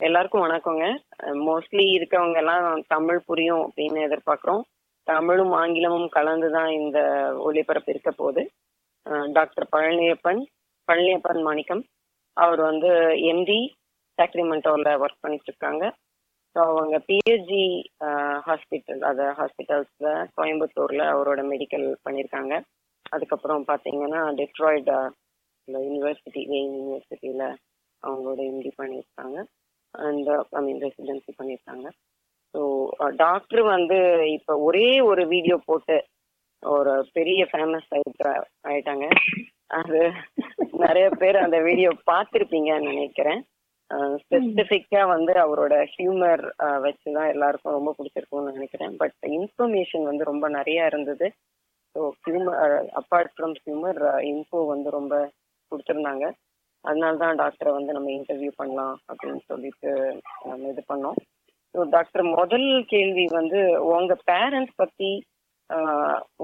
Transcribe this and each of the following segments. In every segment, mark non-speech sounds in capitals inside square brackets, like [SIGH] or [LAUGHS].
எல்லாருக்கும் வணக்கங்க. மோஸ்ட்லி இருக்கவங்க எல்லாம் தமிழ் புரியும் அப்படின்னு எதிர்பார்க்குறோம். தமிழும் ஆங்கிலமும் கலந்து தான் இந்த ஒளிபரப்பு இருக்க போகுது. டாக்டர் பழனியப்பன் பழனியப்பன் மாணிக்கம். அவர் வந்து எம்டி சாக்ரிமெண்டோவில் ஒர்க் பண்ணிட்டு இருக்காங்க ஸோ அவங்க பிஹெச்ஜி ஹாஸ்பிட்டல் அது ஹாஸ்பிட்டல்ஸில் கோயம்புத்தூரில் அவரோட மெடிக்கல் பண்ணியிருக்காங்க அதுக்கப்புறம் பார்த்தீங்கன்னா டெட்ராய்டு யூனிவர்சிட்டி வெயின் யூனிவர்சிட்டியில் அவங்களோட எம்டி பண்ணியிருக்காங்க அண்ட் ஐ மீன் ரெசிடென்சி பண்ணியிருக்காங்க ஸோ டாக்டர் வந்து இப்போ ஒரே ஒரு வீடியோ போட்டு ஒரு பெரிய ஃபேமஸ் ஆயிட்டு ஆயிட்டாங்க. அது நிறைய பேர் அந்த வீடியோ பார்த்துருப்பீங்கன்னு நினைக்கிறேன். ஸ்பெசிஃபிக்கா வந்து அவரோட ஹியூமர் வச்சுதான் எல்லாருக்கும் ரொம்ப பிடிச்சிருக்கும்னு நினைக்கிறேன். பட் இன்ஃபர்மேஷன் வந்து ரொம்ப நிறைய இருந்தது. So humour apart from humour info வந்து ரொம்ப கொடுத்துருந்தாங்க. அதனால தான் டாக்டரை வந்து நம்ம இன்டர்வியூ பண்ணலாம் அப்படின்னு சொல்லிட்டு நம்ம இது பண்ணோம். ஸோ டாக்டர் முதல் கேள்வி வந்து உங்க பேரண்ட்ஸ் பத்தி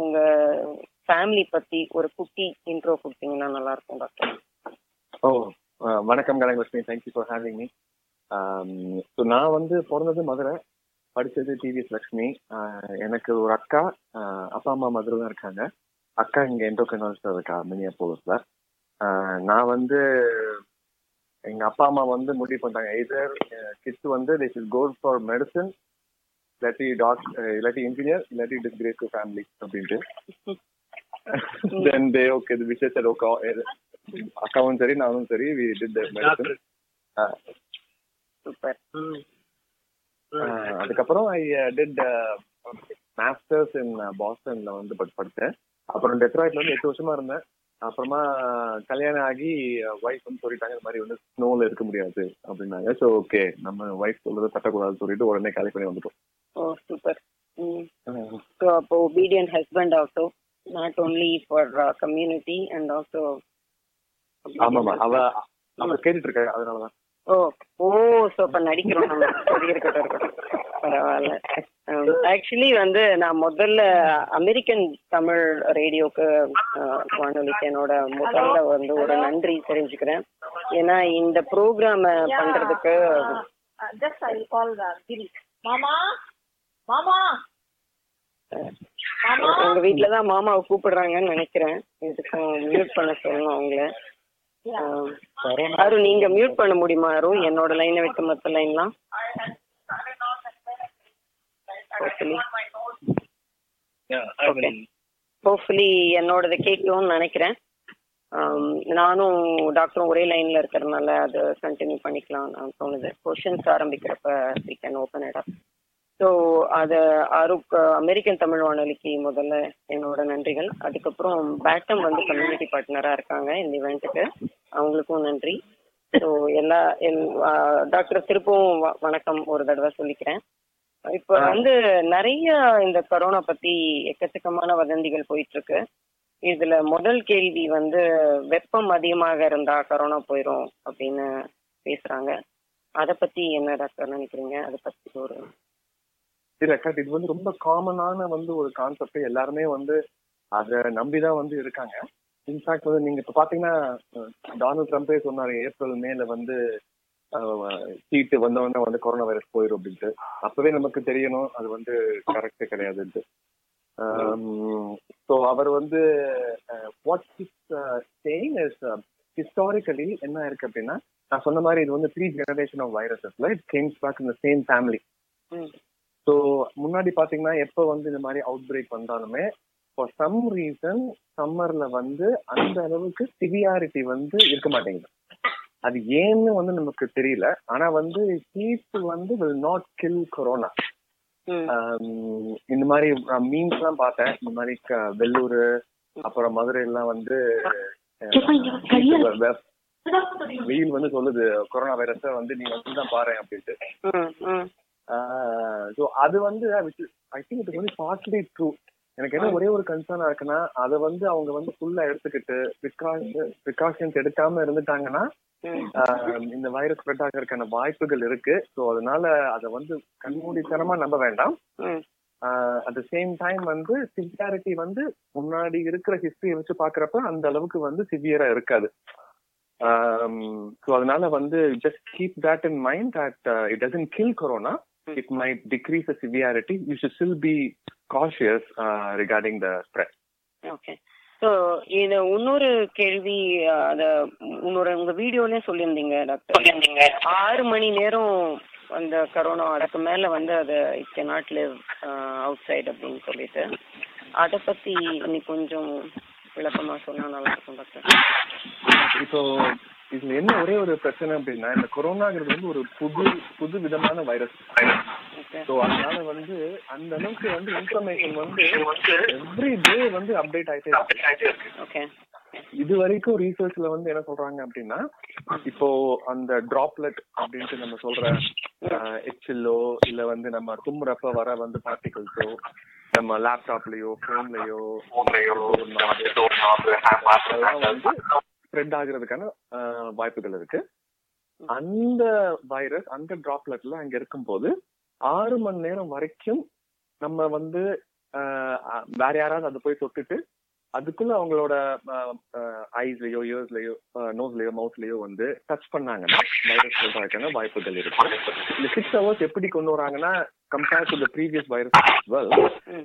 உங்க ஃபேமிலி பத்தி ஒரு குட்டி இன்ட்ரோ கொடுத்தீங்கன்னா நல்லா இருக்கும் டாக்டர். ஓ வணக்கம் Kanakalakshmi thank you for having me so நான் வந்து பிறந்தது மதுரை படித்தது டிவிஎஸ் லக்ஷ்மி எனக்கு ஒரு அக்கா அப்பா அம்மா மதுரை தான் இருக்காங்க. அக்கா இங்கே என்டோகனால்ஸில் இருக்கா மினியா போலீஸில் நான் வந்து எங்கள் அப்பா அம்மா வந்து முடிவு பண்ணிட்டாங்க. எய்தர் கிட்ஸ் வந்து this is goal for medicine இல்லாட்டி டாக் இல்லாட்டி இன்ஜினியர் இல்லாட்டி டிஸ்கிரேஸ் டு ஃபேமிலி அப்படின்ட்டு. Then they okay the wishes okay அக்காவும் சரி நானும் சரி வி டிட் மெடிசன் சூப்பர் அதுக்கப்புறம் ஐ டிட் மாஸ்டர்ஸ் இன் பாஸ்டன்ல வந்து படி- படிச்சேன் அப்புறம் டெட்ராய்ட்ல வந்து எட்டு வருஷமா இருந்தேன். அப்புறமா கல்யாணம் ஆகி ஒய்ஃப் வந்து சொல்லிட்டாங்க இந்த மாதிரி வந்து ஸ்னோல இருக்க முடியாது அப்படின்னாங்க. ஸோ ஓகே நம்ம ஒய்ஃப் சொல்றதை தட்டக்கூடாதுன்னு சொல்லிட்டு உடனே காலி வந்துட்டோம். ஓ சூப்பர் ஸோ அப்போ obedient husband also not only for community and also ஆமாமா அவ அவ கேட்டுட்டு இருக்காங்க அதனாலதான். ஓ ஓ ஸோ அப்போ நடிக்கிறோம் நம்ம. [LAUGHS] இருக்கட்டும் இருக்கட்டும். பரவாயில்ல. ஆக்சுவலி வந்து நான் முதல்ல அமெரிக்கன் தமிழ் ரேடியோக்கு வானொலிக்கு என்னோட முதல்ல வந்து ஒரு நன்றி தெரிஞ்சுக்கிறேன். ஏன்னா இந்த ப்ரோக்ராம பண்றதுக்கு Uh. உங்க வீட்ல தான் மாமாவை கூப்பிடுறாங்கன்னு நினைக்கிறேன். இதுக்கும் மியூட் பண்ண சொல்லணும் அவங்கள. ஆஹ், அருண் நீங்க மியூட் பண்ண முடியுமா அருண்? என்னோட லைனை விட்டு மத்த லைன்லாம் ஹோப்ஃபுல்லி ஹோப்ஃபுல்லி என்னோடது கேட்கும்னு நினைக்கிறேன். ஆம், நானும் டாக்டரும் ஒரே லைன்ல இருக்கிறதுனால அது கண்டினியூ பண்ணிக்கலாம். நான் தோணுது questions ஆரம்பிக்கிறப்ப we can open it up so அது அருக் அமெரிக்கன் தமிழ் வானொலிக்கு முதல்ல என்னோட நன்றிகள். அதுக்கப்புறம் பேட்டம் வந்து கம்யூனிட்டி பார்ட்னராக இருக்காங்க இந்த இவெண்ட்டுக்கு அவங்களுக்கும் நன்றி. ஸோ எல்லா எல் டாக்டர் திருப்பவும் வ- வணக்கம் ஒரு தடவை சொல்லிக்கிறேன். இப்போ வந்து நிறைய இந்த கொரோனா பத்தி எக்கச்சக்கமான வதந்திகள் போயிட்டு இருக்கு இதுல முதல் கேள்வி வந்து வெப்பம் அதிகமாக இருந்தா கொரோனா போயிடும் அப்படின்னு பேசுறாங்க. அத பத்தி என்ன டாக்டர் நினைக்கிறீங்க? அதை பத்தி ஒரு இல்ல கரெக்ட் இது வந்து ரொம்ப காமனான வந்து ஒரு கான்செப்ட் எல்லாருமே வந்து அதை நம்பிதான் வந்து இருக்காங்க. இன்ஃபேக்ட் வந்து நீங்க இப்ப பாத்தீங்கன்னா டொனால்ட் ட்ரம்ப்பே சொன்னாரு ஏப்ரல் மேல வந்து சீட்டு வந்தவொடனே வந்து கொரோனா வைரஸ் போயிடும் அப்படின்ட்டு. அப்பவே நமக்கு தெரியணும் அது வந்து கரெக்ட் கிடையாதுன்ட்டு. ஸோ அவர் வந்து what is saying is historically என்ன இருக்கு அப்படின்னா நான் சொன்ன மாதிரி இது வந்து த்ரீ ஜெனரேஷன் ஆஃப் வைரஸஸ்ல இட் கேம்ஸ் பேக் இந்த சேம் ஃபேமிலி ஸோ முன்னாடி பாத்தீங்கன்னா எப்போ வந்து இந்த மாதிரி அவுட் பிரேக் வந்தாலுமே ஃபார் சம் ரீசன் சம்மர்ல வந்து அந்த அளவுக்கு சிவியாரிட்டி வந்து இருக்க மாட்டேங்குது. அது ஏன்னு வந்து நமக்கு தெரியல. ஆனா வந்து ஹீட் வந்து வில் நாட் கில் கொரோனா இந்த மாதிரி மீன்ஸ் எல்லாம் பார்த்தேன். இந்த மாதிரி வெள்ளூர் அப்புறம் மதுரை எல்லாம் வந்து வெயில் வந்து சொல்லுது கொரோனா வைரஸ வந்து நீங்க வந்து தான் பாரு அப்படின்ட்டு. ம், ம், ஸோ அது வந்து ஐ திங்க் இட் வந்து பார்ட்லி ட்ரூ எனக்கு என்ன ஒரே ஒரு கன்சர்னா இருக்குன்னா அதை வந்து அவங்க வந்து ஃபுல்லா எடுத்துக்கிட்டு ப்ரிகாஷன்ஸ் எடுக்காம இருந்துட்டாங்கன்னா இந்த வைரஸ் ஸ்ப்ரெட் ஆகிறதுக்கான வாய்ப்புகள் இருக்கு. ஸோ அதனால அதை வந்து கண்மூடித்தனமா நம்ப வேண்டாம். அட் த சேம் டைம் வந்து சிவியாரிட்டி வந்து முன்னாடி இருக்கிற ஹிஸ்டரியை வச்சு பாக்குறப்ப அந்த அளவுக்கு வந்து சிவியரா இருக்காது. ஸோ அதனால வந்து just keep that in mind that it doesn't kill corona. It might decrease the severity you should still be cautious regarding the spread okay so இது இன்னொரு கேள்வி அத இன்னொரு உங்க வீடியோலயே சொல்லியிருந்தீங்க டாக்டர். ஆறு மணி நேரம் அந்த கரோனா அதுக்கு மேல வந்து அது it can not live outside அப்படின்னு சொல்லிட்டு. அதை பத்தி நீ கொஞ்சம் விளக்கமா சொன்னா நல்லா இருக்கும் டாக்டர். இப்போ இதுல என்ன ஒரே ஒரு பிரச்சனை அப்படின்னா இந்த கொரோனாங்கிறது வந்து ஒரு புது புது விதமான வைரஸ் ஓகே ஸோ அதனால வந்து அந்த அளவுக்கு வந்து இன்ஃபர்மேஷன் வந்து எவ்ரி டே வந்து அப்டேட் ஆயிட்டே இருக்கு. ஓகே இது வரைக்கும் ரீசர்ச்ல வந்து என்ன சொல்றாங்க அப்படின்னா இப்போ அந்த டிராப்லெட் அப்படின்ட்டு நம்ம சொல்ற எச்சிலோ இல்ல வந்து நம்ம தும்முறப்ப வர வந்து பார்ட்டிகல்ஸோ நம்ம லேப்டாப்லயோ போன்லயோ அதெல்லாம் வந்து ஸ்ப்ரெட் ஆகுறதுக்கான வாய்ப்புகள் இருக்கு. அந்த வைரஸ் அந்த டிராப்லெட்ல அங்க இருக்கும்போது ஆறு மணி நேரம் வரைக்கும் நம்ம வந்து வேற யாராவது அதை போய் தொட்டுட்டு அதுக்குள்ள அவங்களோட ஐஸ்லயோ இயர்ஸ்லயோ நோஸ்லயோ மவுத்லயோ வந்து டச் பண்ணாங்கன்னா வைரஸ் சொல்றதுக்கான வாய்ப்புகள் இருக்கு. இந்த சிக்ஸ் ஹவர்ஸ் எப்படி கொண்டு வராங்கன்னா compare to the previous virus well.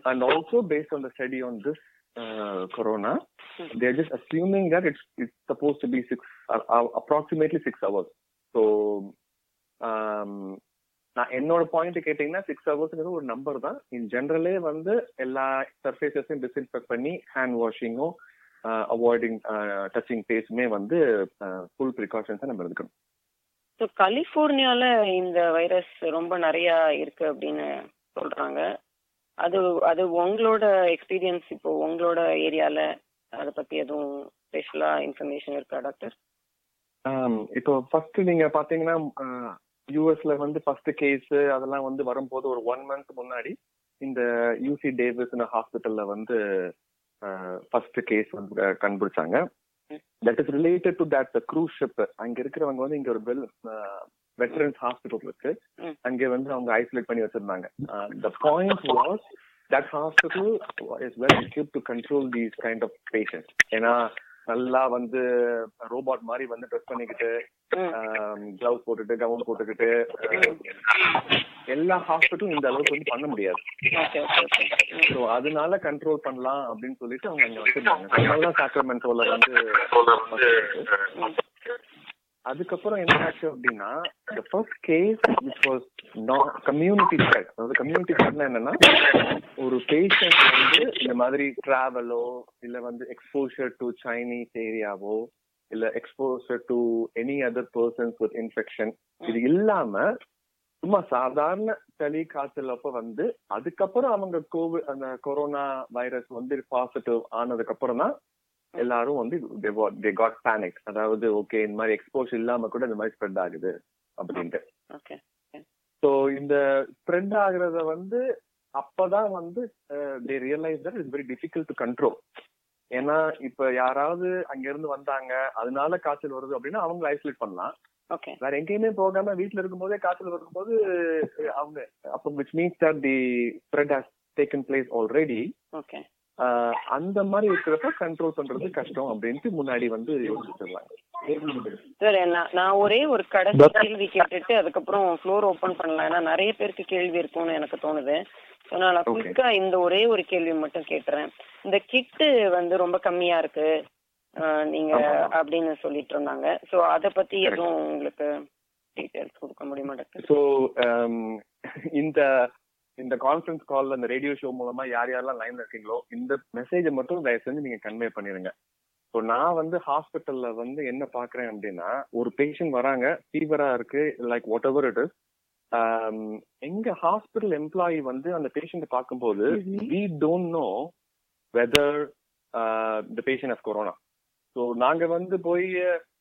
And also based on the study on this corona. They're just assuming that it's it's supposed to be six uh, uh, approximately six hours. So um நான் என்னோட point கேட்டீங்கன்னா six ஹவர்ஸ்ங்கிறது ஒரு number தான். In ஜென்ரலே வந்து எல்லா சர்ஃபேசஸையும் டிஸ்இன்ஃபெக்ட் பண்ணி ஹேண்ட் வாஷிங்கும் அவாய்டிங் டச்சிங் பேஸுமே வந்து ஃபுல் ப்ரிகாஷன்ஸை நம்ம எடுக்கணும். ஸோ கலிஃபோர்னியால இந்த வைரஸ் ரொம்ப நிறைய இருக்கு அப்படின்னு சொல்றாங்க. அது அது உங்களோட எக்ஸ்பீரியன்ஸ் இப்போ உங்களோட ஏரியால அதை பத்தி எதுவும் ஸ்பெஷலா இன்ஃபர்மேஷன் இருக்கா டாக்டர் இப்போ ஃபர்ஸ்ட் நீங்க பாத்தீங்கன்னா யூஎஸ்ல வந்து ஃபர்ஸ்ட் கேஸ் அதெல்லாம் வந்து வரும்போது ஒரு ஒன் மந்த் முன்னாடி இந்த யூசி டேவிஸ் ஹாஸ்பிட்டல்ல வந்து ஃபர்ஸ்ட் கேஸ் வந்து கண்டுபிடிச்சாங்க. That is related to that cruise ship அங்க இருக்கிறவங்க வந்து இங்க ஒரு வெல் வெட்டரன்ஸ் ஹாஸ்பிட்டல் இருக்கு. அங்க வந்து அவங்க ஐசோலேட் பண்ணி வச்சிருந்தாங்க. The point was that hospital is well equipped to control these kind of patient ஏன்னா நல்லா வந்து ரோபாட் மாதிரி வந்து ட்ரெஸ் பண்ணிக்கிட்டு கிளவுஸ் போட்டுட்டு கவுன் போட்டுக்கிட்டு எல்லா ஹாஸ்பிட்டலும் இந்த அளவுக்கு வந்து பண்ண முடியாது. ஸோ அதனால கண்ட்ரோல் பண்ணலாம் அப்படின்னு சொல்லிட்டு அவங்க அங்க வச்சிருந்தாங்க. சாக்ரமெண்டோல வந்து அதுக்கப்புறம் என்ன ஆச்சு அப்படின்னா the first case which community spread அதாவது கம்யூனிட்டி ஸ்ப்ரெட்னா என்னன்னா ஒரு பேஷண்ட் வந்து இந்த மாதிரி டிராவலோ இல்ல வந்து எக்ஸ்போஷர் டு சைனீஸ் ஏரியாவோ இல்ல exposure to any other persons with infection இது இல்லாம சும்மா சாதாரண சளி காய்ச்சல் அப்ப வந்து அதுக்கப்புறம் அவங்க கோவிட் அந்த கொரோனா வைரஸ் வந்து பாசிட்டிவ் ஆனதுக்கு அப்புறம் தான் எல்லாரும் வந்து தே காட் பேனிக் அதாவது ஓகே இந்த மாதிரி எக்ஸ்போஸ் இல்லாம கூட இந்த மாதிரி ஸ்ப்ரெட் ஆகுது அப்படின்ட்டு. சோ இந்த ஸ்ப்ரெட் ஆகுறத வந்து அப்பதான் வந்து they realise that it's very difficult to control ஏன்னா இப்ப யாராவது அங்க இருந்து வந்தாங்க அதனால காய்ச்சல் வருது அப்படின்னா அவங்க ஐசோலேட் பண்ணலாம். வேற எங்கேயுமே போகாம வீட்ல இருக்கும்போதே காய்ச்சல் வரும்போது அவங்க அப்போ which means that the spread has taken place already அந்த மாதிரி இருக்கிறப்ப கண்ட்ரோல் பண்றது கஷ்டம் அப்படின்ட்டு முன்னாடி வந்து யோசிச்சிருந்தாங்க சார் நான் ஒரே ஒரு கடைசி கேள்வி கேட்டுட்டு அதுக்கப்புறம் ஃப்ளோர் ஓபன் பண்ணலாம். ஏன்னா நிறைய பேருக்கு கேள்வி இருக்கும்னு எனக்கு தோணுது. Okay. குயிக்கா இந்த ஒரே ஒரு கேள்வி மட்டும் கேட்டுறேன். இந்த கிட்டு வந்து ரொம்ப கம்மியா இருக்கு நீங்க. அப்படின்னு சொல்லிட்டு இருந்தாங்க. ஸோ அதை பத்தி எதுவும் உங்களுக்கு டீடைல்ஸ் கொடுக்க முடியுமா டாக்டர் ஸோ இந்த இந்த கான்ஃபரன்ஸ் கால்ல இந்த ரேடியோ ஷோ மூலமா யார் யாரெல்லாம் லைன்ல இருக்கீங்களோ இந்த மெசேஜை மட்டும் தயவு செஞ்சு நீங்க கன்வே பண்ணிருங்க. ஸோ நான் வந்து ஹாஸ்பிட்டல்ல வந்து என்ன பாக்குறேன் அப்படின்னா ஒரு பேஷண்ட் வராங்க ஃபீவரா இருக்கு like whatever it is எங்க ஹாஸ்பிட்டல் எம்ப்ளாயி வந்து அந்த பேஷண்ட் பார்க்கும்போது we don't know whether the patient of corona so நாங்க வந்து போய்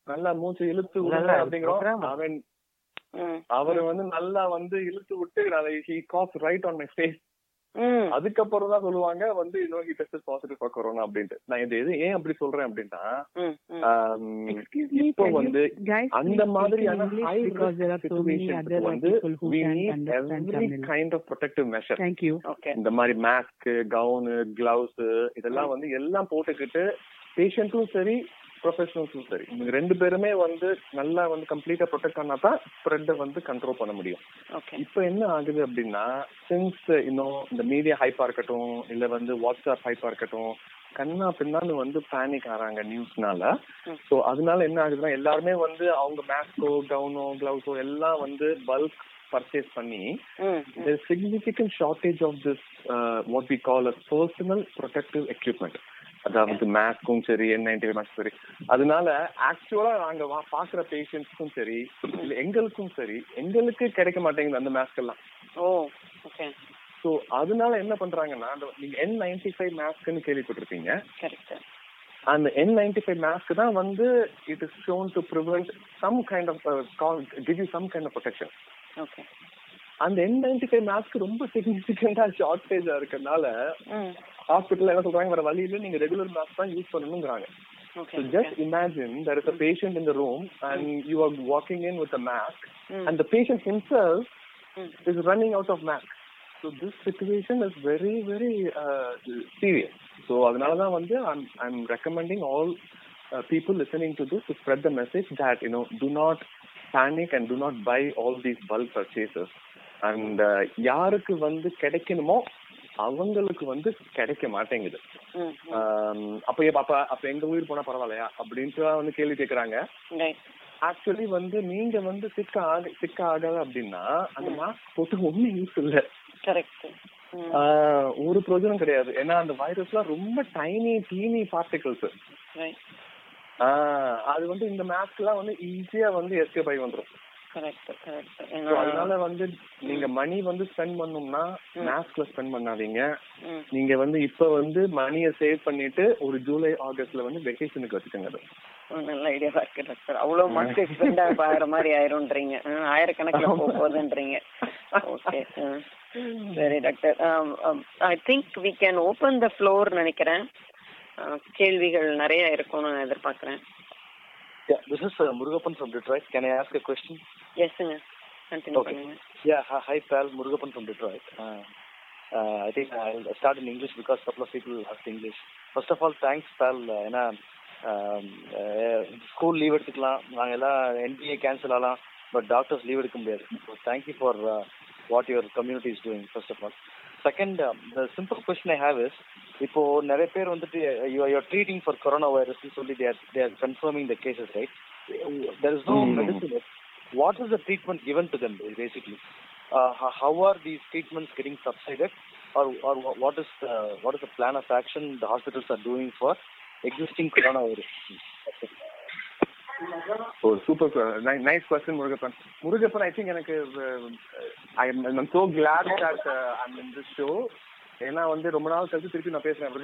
நல்லா மூச்சு இழுத்து அப்படிங்கிறோம். அவன் அவர் வந்து நல்லா வந்து இழுத்து விட்டு he cough right on my. Face அதுக்கப்புறம் தான் சொல்லுவாங்க வந்து இன்னொரு டெஸ்ட் பாசிட்டிவ் ஃபார் கொரோனா அப்படின்ட்டு. நான் இது எது ஏன் அப்படி சொல்றேன் அப்படின்னா இப்போ வந்து அந்த மாதிரியான situations other வந்து kind of protective measure. Thank you. Okay இந்த மாதிரி மாஸ்க் கவுனு கிளவுஸ் இதெல்லாம் வந்து எல்லாம் போட்டுக்கிட்டு பேஷண்ட்டும் சரி ப்ரொஃபஷனல்ஸும் சரி. இவங்க ரெண்டு பேருமே வந்து நல்லா வந்து கம்ப்ளீட்டா ப்ரொடெக்ட் பண்ணா தான் ஸ்ப்ரெட்டை வந்து கண்ட்ரோல் பண்ண முடியும். இப்போ என்ன ஆகுது அப்படின்னா சின்ஸ் இன்னும் இந்த மீடியா ஹைப்பா இருக்கட்டும் இல்ல வந்து வாட்ஸ்அப் ஹைப்பா இருக்கட்டும் கண்ணா பின்னான்னு வந்து பேனிக் ஆறாங்க நியூஸ்னால. ஸோ அதனால என்ன ஆகுதுன்னா எல்லாருமே வந்து அவங்க மேஸ்கோ கவுனோ கிளவுஸோ எல்லாம் வந்து பல்க் பர்ச்சேஸ் பண்ணி shortage of this uh, what we call as personal protective equipment. அதாவது மேஸ்க்கும் சரி என் நைன்டி மாஸ்க் சரி. அதனால ஆக்சுவலா நாங்க பாக்குற பேஷண்ட்ஸ்க்கும் சரி இல்ல எங்களுக்கும் சரி எங்களுக்கு கிடைக்க மாட்டேங்குது அந்த மாஸ்க் எல்லாம். ஓ ஓகே ஸோ அதனால என்ன பண்றாங்கன்னா நீங்க என் நைன்டி ஃபைவ் மாஸ்க்னு கேள்விப்பட்டிருப்பீங்க அந்த என் நைன்டி ஃபைவ் மாஸ்க் தான் வந்து it is shown to prevent some kind of give you some kind of protection okay அந்த என் நைன்டி ஃபைவ் மாஸ்க் ரொம்ப சிக்னிபிகண்டா ஷார்டேஜா இருக்கறனால ம் ஹாஸ்பிட்டல் என்ன சொல்றாங்க வேற வழியில நீங்க ரெகுலர் மாஸ்க் தான் use பண்ணணுங்கிறாங்க okay So just imagine there is a patient in the room and you are walking in with a mask Mm. and the patient himself Mm. is running out of mask. So this situation is very, very uh, serious. So அதனாலதான் வந்து I'm, I'm recommending all uh, people listening to this to spread the message that, you know, do not panic and do not buy all these bulk purchases. And uh, யாருக்கு வந்து கிடைக்கணுமோ அவங்களுக்கு வந்து கிடைக்க மாட்டேங்குது. ம் ஆம், அப்ப எங்க உயிர் போனா பரவாயில்லையா? அப்படின்ட்டு வந்து கேள்வி கேக்குறாங்க. ஆக்சுவலி வந்து நீங்க வந்து சிக்க ஆக சிக்க ஆகாத அப்படின்னா அந்த மாஸ்க் போட்டு ஒண்ணும் யூஸ் இல்ல. கரெக்ட் ஒரு பிரயோஜனம் கிடையாது. ஏன்னா அந்த வைரஸ்லாம் ரொம்ப டைனி டீனி பார்ட்டிகல்ஸ் ரைட் அது வந்து இந்த மாஸ்க் எல்லாம் வந்து ஈஸியா வந்து எஸ்கேப் ஆகி So, அதனால வந்து நீங்க மணி வந்து ஸ்பெண்ட் பண்ணணும்னா மாஸ்க்ல ஸ்பெண்ட் பண்ணாதீங்க. நீங்க வந்து இப்ப வந்து மணியை சேவ் பண்ணிட்டு ஒரு ஜூலை ஆகஸ்ட்ல வந்து வெக்கேஷனுக்கு வச்சுக்கோங்க. நல்ல ஐடியாவா இருக்கு டாக்டர் அவ்வளவு மாஸ்க் எக்ஸ்பெண்ட் ஆகிற மாதிரி ஆயிரும்ன்றீங்க. ஆயிரக்கணக்கில் போக போகுதுன்றீங்க ஓகே சரி doctor I think we can open the floor நினைக்கிறேன். கேள்விகள் நிறைய இருக்கும்னு நான் எதிர்பார்க்குறேன். Yeah, this is uh, Murugapan from Detroit. Can I ask a question? எஸ்ங்க continue Okay. பண்ணுங்க Yeah, hi, hi pal, Murugapan from Detroit. Uh, uh, I think I'll start in English because a couple of people asked English. First of all, thanks pal. Uh, ஏன்னா school leave எடுத்துக்கலாம் நாங்கள் எல்லாம் NBA cancel ஆகலாம் but doctors leave எடுக்க முடியாது so thank you for what your community is doing first of all second the simple question I have is இப்போ நிறைய பேர் வந்துட்டு you're treating for corona virus சொல்லி there there confirming the cases right there is no Hmm. Medicine what is the treatment given to them basically uh, how are these treatments getting subsided or or what is the what is the plan of action the hospitals are doing for existing coronavirus oh super nice question Murugappan Murugappan I think எனக்கு I am so glad that I I'm in this show ஏன்னா வந்து ரொம்ப நாள் கழிச்சு திருப்பி நான் பேசுறேன்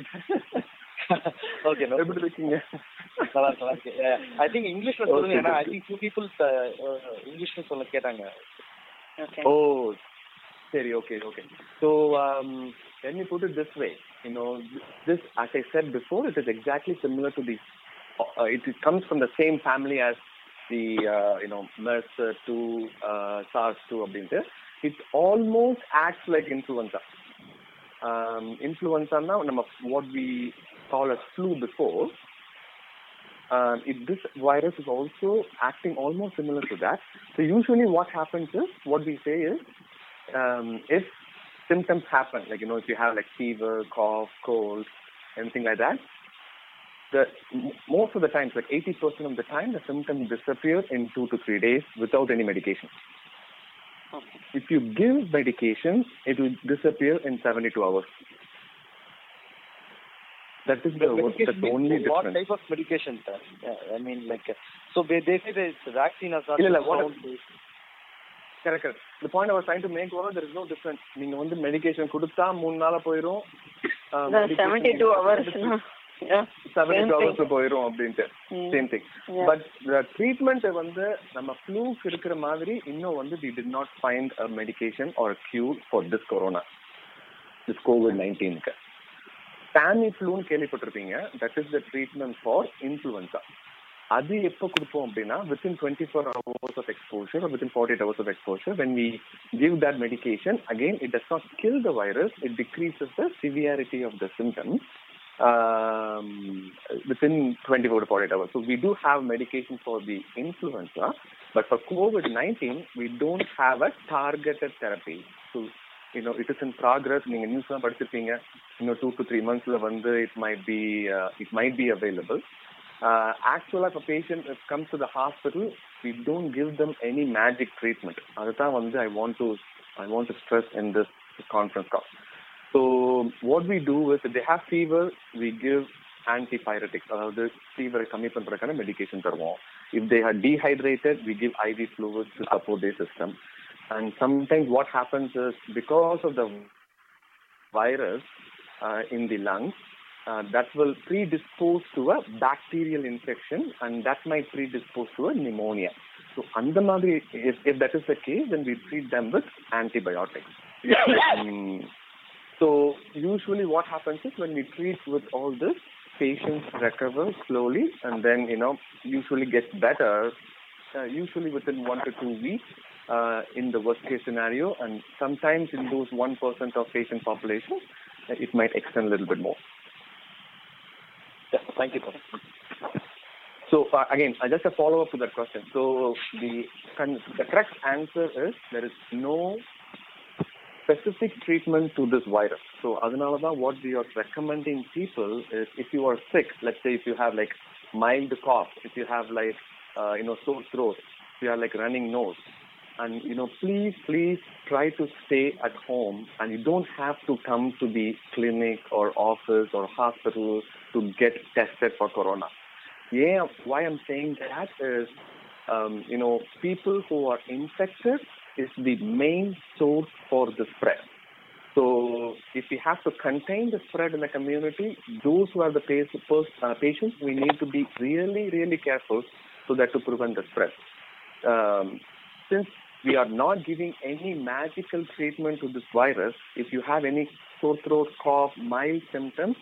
[LAUGHS] அவர்கிட்ட okay no எப்படி இருக்கீங்க நல்லா இருக்கு நல்லா இருக்கு ஐ திங்க் இங்கிலீஷ்ல சொல்லுங்க ஏன்னா ஐ திங்க் few people இங்கிலீஷ்ல சொல்ல கேட்டாங்க ஓகே ஓ சரி okay okay so let me put it this way you know this as i said before it is exactly similar to the uh, it, it comes from the same family as the uh, you know MERS 2 uh, SARS 2 அப்படின்ட்டு it almost acts like influenza um, influenza now நம்ம what we call as flu before um, it, this virus is also acting almost similar to that. So usually what happens is, what we say is, um, if symptoms happen, like, you know, if you have like fever, cough, cold, anything like that, the most of the times, like 80% of the time, the symptoms disappear in two to three days without any medication. Okay If you give medication, it will disappear in 72 hours. That is the, Medication that's the means only what difference. type of medication sir? Yeah, i mean like uh, so they, they say that the vaccine has not இல்ல, இல்ல, been what- found to- correct correct the point I was trying to make was there is no difference நீங்க வந்து medication கொடுத்தா மூணு நாளா போயிரும் seventy two ஹவர்ஸ்னா seventy two ஹவர்ஸ்ல போயிரும் அப்படின்ட்டு Mm. Same thing Yeah. But treatment வந்து நம்ம ஃப்ளூக்கு இருக்கிற மாதிரி இன்னும் வந்து we did not find a medication or cure for this corona this covid நைன்டீனுக்கு சாமி ஃப்ளூன்னு கேள்விப்பட்டிருப்பீங்க that is the treatment for influenza அது எப்போ கொடுப்போம் அப்படின்னா within twenty four hours of exposure within forty eight hours of exposure when we give that medication again it does not kill the virus it decreases the severity of the symptoms um, within 24 to 48 hours. So we do have medication for the influenza, but for COVID-19, we don't have a targeted therapy. So, you know, it is in progress. நீங்க news தான் படிச்சிருப்பீங்க இன்னும் two to three மந்த்ஸ்ல வந்து it might be it might be available ஆக்சுவலா இப்போ patient comes to the hospital we don't give them any magic treatment அதுதான் வந்து I want to I want to stress in this conference call so what we do is they have fever we give antipyretics அதாவது ஃபீவரை கம்மி பண்றதுக்கான medication தருவோம் if they are dehydrated we give IV fluids to support the system And sometimes what happens is because of the virus uh, in the lungs uh, that will predispose to a bacterial infection and that might predispose to a pneumonia. So, அந்த மாதிரி if, if that is the case, then we treat them with antibiotics. um, so, usually what happens is when we treat with all this, patients recover slowly and then, you know, usually get better, uh, usually within one to two weeks uh, in the worst case scenario, and sometimes in those 1% of patient population, it might extend a little bit more. Yeah, thank you. So uh, again, uh, just a follow-up to that question. So the the correct answer is there is no specific treatment to this virus. So Adhanalada, what we are recommending people is if you are sick, let's say if you have like mild cough, if you have like uh, you know sore throat, if you have like running nose, and you know please please try to stay at home. And you don't have to come to the clinic or office or hospital to get tested for corona. Yeah why i'm saying that is um, you know people who are infected is the main source for the spread. So if we have to contain the spread in the community those who are the uh, patients we need to be really really careful so that to prevent the spread. Um, since we are not giving any magical treatment to this virus, if you have any sore throat, cough, mild symptoms,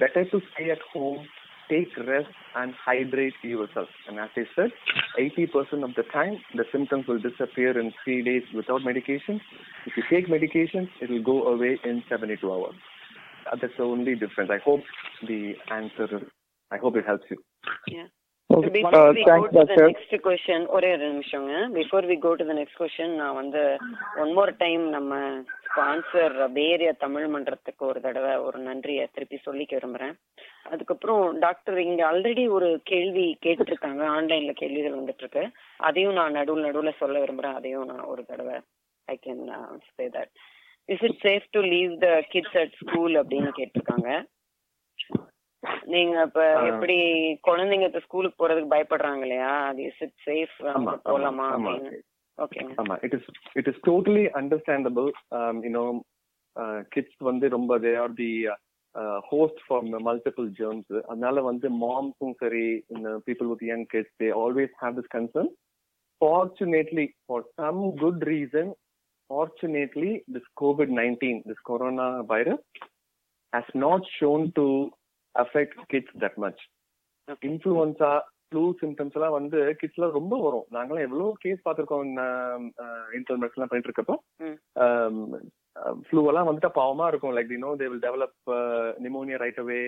better to stay at home, take rest, and hydrate yourself. And as I said, 80% of the time, the symptoms will disappear in three days without medication. If you take medication, it will go away in 72 hours. That's the only difference. I hope the answer, I hope it helps you. Yeah. Doctor. next question, ஒரே ஒரு நிமிஷங்க. Before we go to the next question நான் வந்து one more time நம்ம sponsor பேரிய Tamil மன்றத்துக்கு ஒரு தடவை ஒரு நன்றியை திருப்பி சொல்லிக்க விரும்புறேன். அதுக்கப்புறம் டாக்டர் இங்க ஆல்ரெடி ஒரு கேள்வி கேட்டிருக்காங்க ஆன்லைன்ல கேள்விகள் வந்துட்டு இருக்கு அதையும் நான் நடுவில் நடுவில் சொல்ல விரும்புறேன். அதையும் நான் ஒரு தடவை I can say that is it safe to leave the kids at school அப்படின்னு கேட்டிருக்காங்க நீங்க இப்ப. எப்படி குழந்தைங்க இப்ப ஸ்கூலுக்கு போறதுக்கு பயப்படுறாங்க இல்லையா அது இஸ் இட் சேஃப் போலாமா ஓகேங்க ஆமா it is it is totally understandable you know kids வந்து ரொம்ப they are the host for multiple germs அதனால வந்து மாம்ஸும் சரி இந்த people with young kids they always have this concern fortunately for some good reason fortunately this Covid nineteen this corona virus has not shown to affect kids that much. Influenza flu symptoms எல்லாம் வந்து கிட்ஸ்ல ரொம்ப வரும் நாங்களாம் எவ்வளவு case பார்த்திருக்கோம் இன்டர்மெட்ஸ் எல்லாம் பண்ணிட்டு இருக்கப்போ. ஃப்ளூ எல்லாம் வந்துட்டா பாவமா இருக்கும் like you know they will develop pneumonia right away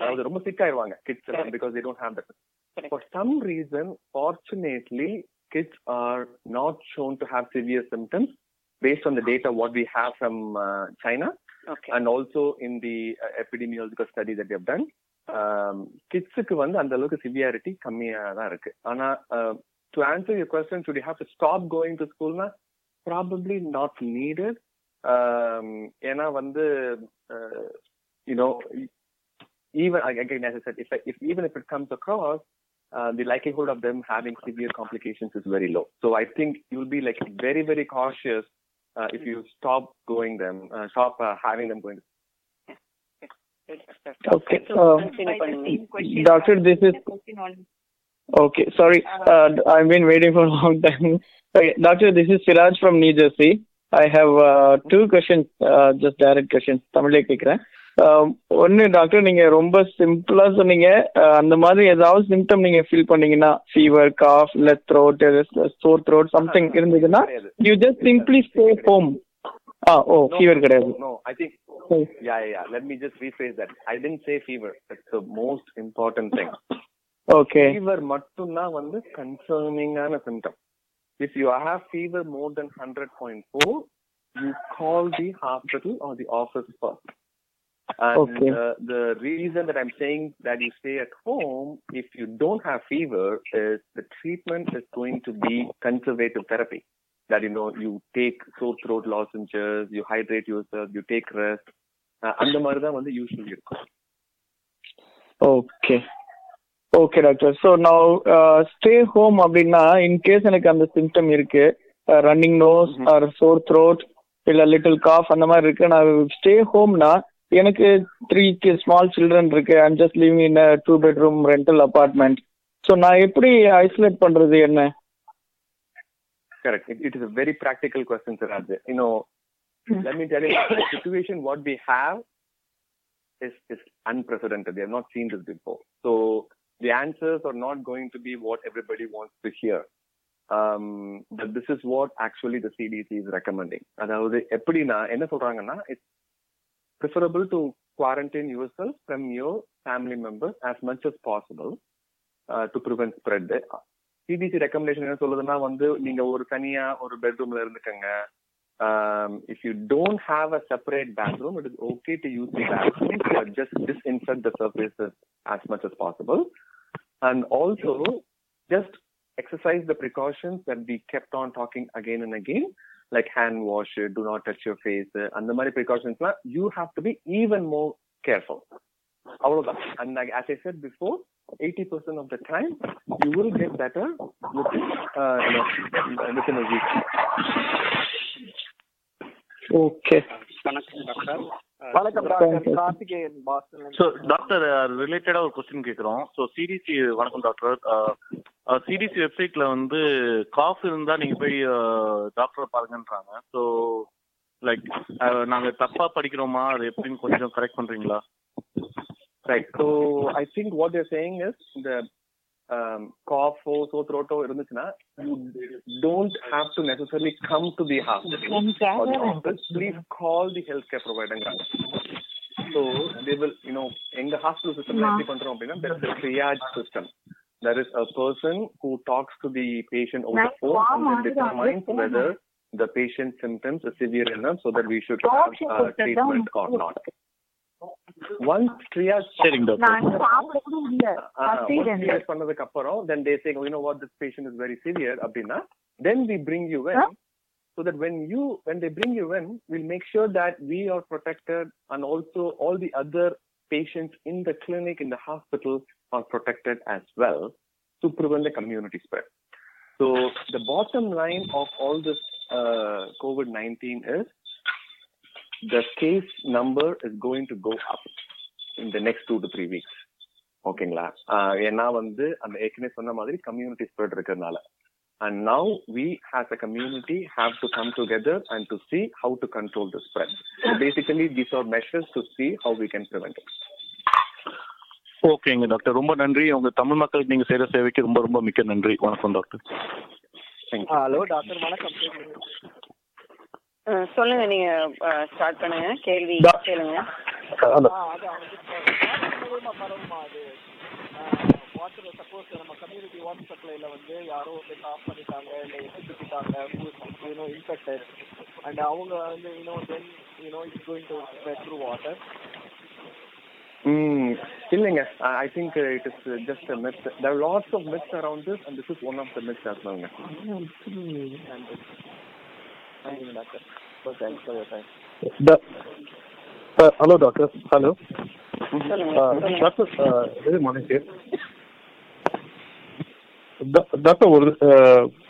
அதாவது ரொம்ப சிக் ஆயிருவாங்க கிட்ஸ் எல்லாம். Because they don't have that. For some reason fortunately kids are not shown to have severe symptoms based on the data what we have from uh, China okay and also in the uh, epidemiological study that we have done கிட்ஸுக்கு வந்து அந்த அளவுக்கு severity கம்மியா தான் இருக்கு ஆனா to answer your question should you have to stop going to ஸ்கூல்னா probably not needed ஏன்னா வந்து you know even again as I said if if even if it comes across uh, the likelihood of them having severe complications is very low. So I think you'll be like very very cautious uh, if you stop going them, uh, stop uh, having them going. Okay. So, um, doctor, this is. Okay, sorry. Uh, I've been waiting for a long time. [LAUGHS] okay, doctor, this is Siraj from New Jersey. I have uh, two questions, just direct questions. Tamil ஒன்னு doctor நீங்க ரொம்ப சிம்பிளா சொன்னீங்க அந்த மாதிரி ஏதாவது symptom நீங்க feel பண்ணீங்கன்னா ஃபீவர் காஃப் இல்ல த்ரோட் சோர் த்ரோட் சம்திங் இருந்ததுன்னா you just simply stay home ah oh fever கிடையாது Oh. yeah, yeah, yeah. Let me just rephrase that. I didn't say fever. That's the most important thing. Okay fever மட்டும்தான் வந்து கன்சர்னிங்கான symptom. If you have fever more than 100.4, you call the hospital or the office first. And Okay. uh, the reason that I'm saying that you stay at home if you don't have fever is the treatment is going to be conservative therapy. That you know you take sore throat lozenges, you hydrate yourself, you take rest. Uh, அந்த மாதிரி தான் வந்து usually இருக்கும் okay okay doctor so நான் stay home அப்படின்னா in case எனக்கு அந்த symptom இருக்கு running nose or sore throat இல்ல லிட்டில் காஃப் அந்த மாதிரி இருக்கு நான் ஸ்டே ஹோம்னா எனக்கு த்ரீ ஸ்மால் சில்ட்ரன் இருக்கு I'm just living in two bedroom rental apartment so நான் எப்படி ஐசோலேட் பண்றது என்ன Correct. It, it is a very practical question, Siraj. You know, let me tell you, the situation what we have is is unprecedented. We have not seen this before. So the answers are not going to be what everybody wants to hear. Um, but this is what actually the CDC is recommending. அதாவது எப்படின்னா என்ன சொல்றாங்கன்னா it's preferable to quarantine yourself from your family members as much as possible uh, to prevent spread. CDC recommendation என்ன சொல்லுதுன்னா வந்து நீங்க ஒரு தனியா ஒரு பெட்ரூம்ல இருந்துக்கங்க if you don't have a separate bathroom it is okay to use the bathroom just disinfect the surfaces as much as possible and also just exercise the precautions that we kept on talking again and again like hand wash do not touch your face அந்த மாதிரி precautions you have to be even more careful அவ்வளவுதான் and like as I said before 80% of the time you will get better within, uh, you know, within a week. Okay வணக்கம் doctor வணக்கம் doctor Karthikeyan Boston so doctor ரிலேட்டடா ஒரு question கேட்குறோம் so CDC வணக்கம் doctor CDC வெப்சைட்ல வந்து cough இருந்தா நீங்க போய் டாக்டரை பாருங்கன்றாங்க ஸோ லைக் நாங்க தப்பா படிக்கிறோமா அது எப்படின்னு கொஞ்சம் கரெக்ட் பண்றீங்களா Right. So I think what they're saying is the um, cough or sore throat or இருந்துச்சுன்னா you don't have to necessarily come to the hospital or the office. Please call the healthcare provider. So they will, you know, எங்க hospital system எப்படி பண்றோம் அப்படின்னா there is a triage system. There is a person who talks to the patient over the phone and then determines whether the patient's symptoms are severe enough so that we should have uh, treatment or not. Once triage சரிங்க doctor triage பண்ணதுக்கு அப்புறம் then they say you know what this patient is very severe அப்படின்னா then we bring you in so that when you when they bring you in we'll make sure that we are protected and also all the other patients in the clinic in the hospital are protected as well to prevent the community spread so the bottom line of all this uh, covid-19 is the case number is going to go up in the next two to three weeks ஓகேங்களா ஏன்னா வந்து அந்த ஏற்கனவே சொன்ன மாதிரி community spread இருக்கிறதுனால and now we has a community have to come together and to see how to control the spread basically these are measures to see how we can prevent it ஓகேங்க doctor. ரொம்ப நன்றி. உங்க தமிழ் மக்களுக்கு நீங்க செய்யற சேவைக்கு ரொம்ப ரொம்ப மிக்க நன்றி. வணக்கம் டாக்டர். Hello doctor. வணக்கம். சொல்லுங்க நீங்க ஸ்டார்ட் பண்ணுங்க. கேள்வி கேளுங்க. வாட்டர் சப்போஸ் நம்ம கம்யூனிட்டி வாட்டர் சப்ளைல வந்து யாரோ வந்து ஆஃப் பண்ணிட்டாங்க இல்லை எடுத்துக்கிட்டாங்க யூனோ இன்ஃபெக்டட் அண்ட் அவங்க வந்து you know then you know it's going to through water Mm, இல்லைங்க. I think it is just a myth there lots of myths around this and this is one of the myths as well thank you doctor so thanks for your time hello doctor hello doctor இது Manush doctor ஒரு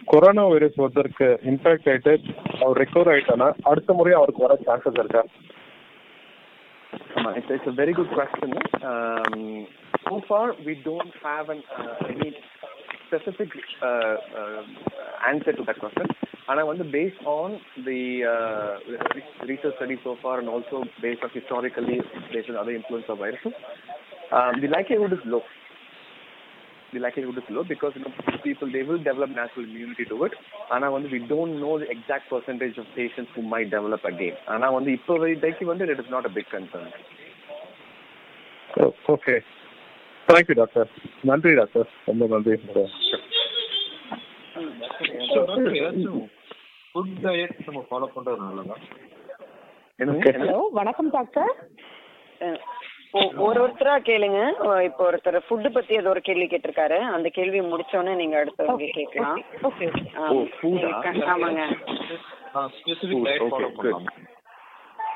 corona virus ஒருத்தருக்கு infect ஆயிட்டு அவர் recover ஆயிட்டானா? அடுத்த முறை அவருக்கு வர chances இருக்கா? It's, it's a very good question. Um, so far, we don't have an, uh, any specific uh, uh, answer to that question. And I wonder, based on the uh, research studies so far, and also based on historically, based on other influence of viruses, um, the likelihood is low. The likelihood is low because you know people they will develop natural immunity to it ஆனா வந்து we don't know the exact percentage of patients who might develop again ஆனா வந்து இப்போ வரைக்கும் வந்து it is not a big concern okay thank you doctor நன்றி doctor ரொம்ப நன்றி ஃபுட் டயட் நம்ம ஃபாலோ பண்றது நல்லதா ஹலோ வணக்கம் டாக்டர் ஒரு ஒருத்தரா கேளுங்க. இப்போ ஒருத்தர் ஃபுட் பத்தி ஏதோ ஒரு கேள்வி கேட்டிருக்காரு. அந்த கேள்வி முடிச்சோடனே நீங்க அடுத்தவங்க கேட்கலாம். கண்- ஆமாங்க.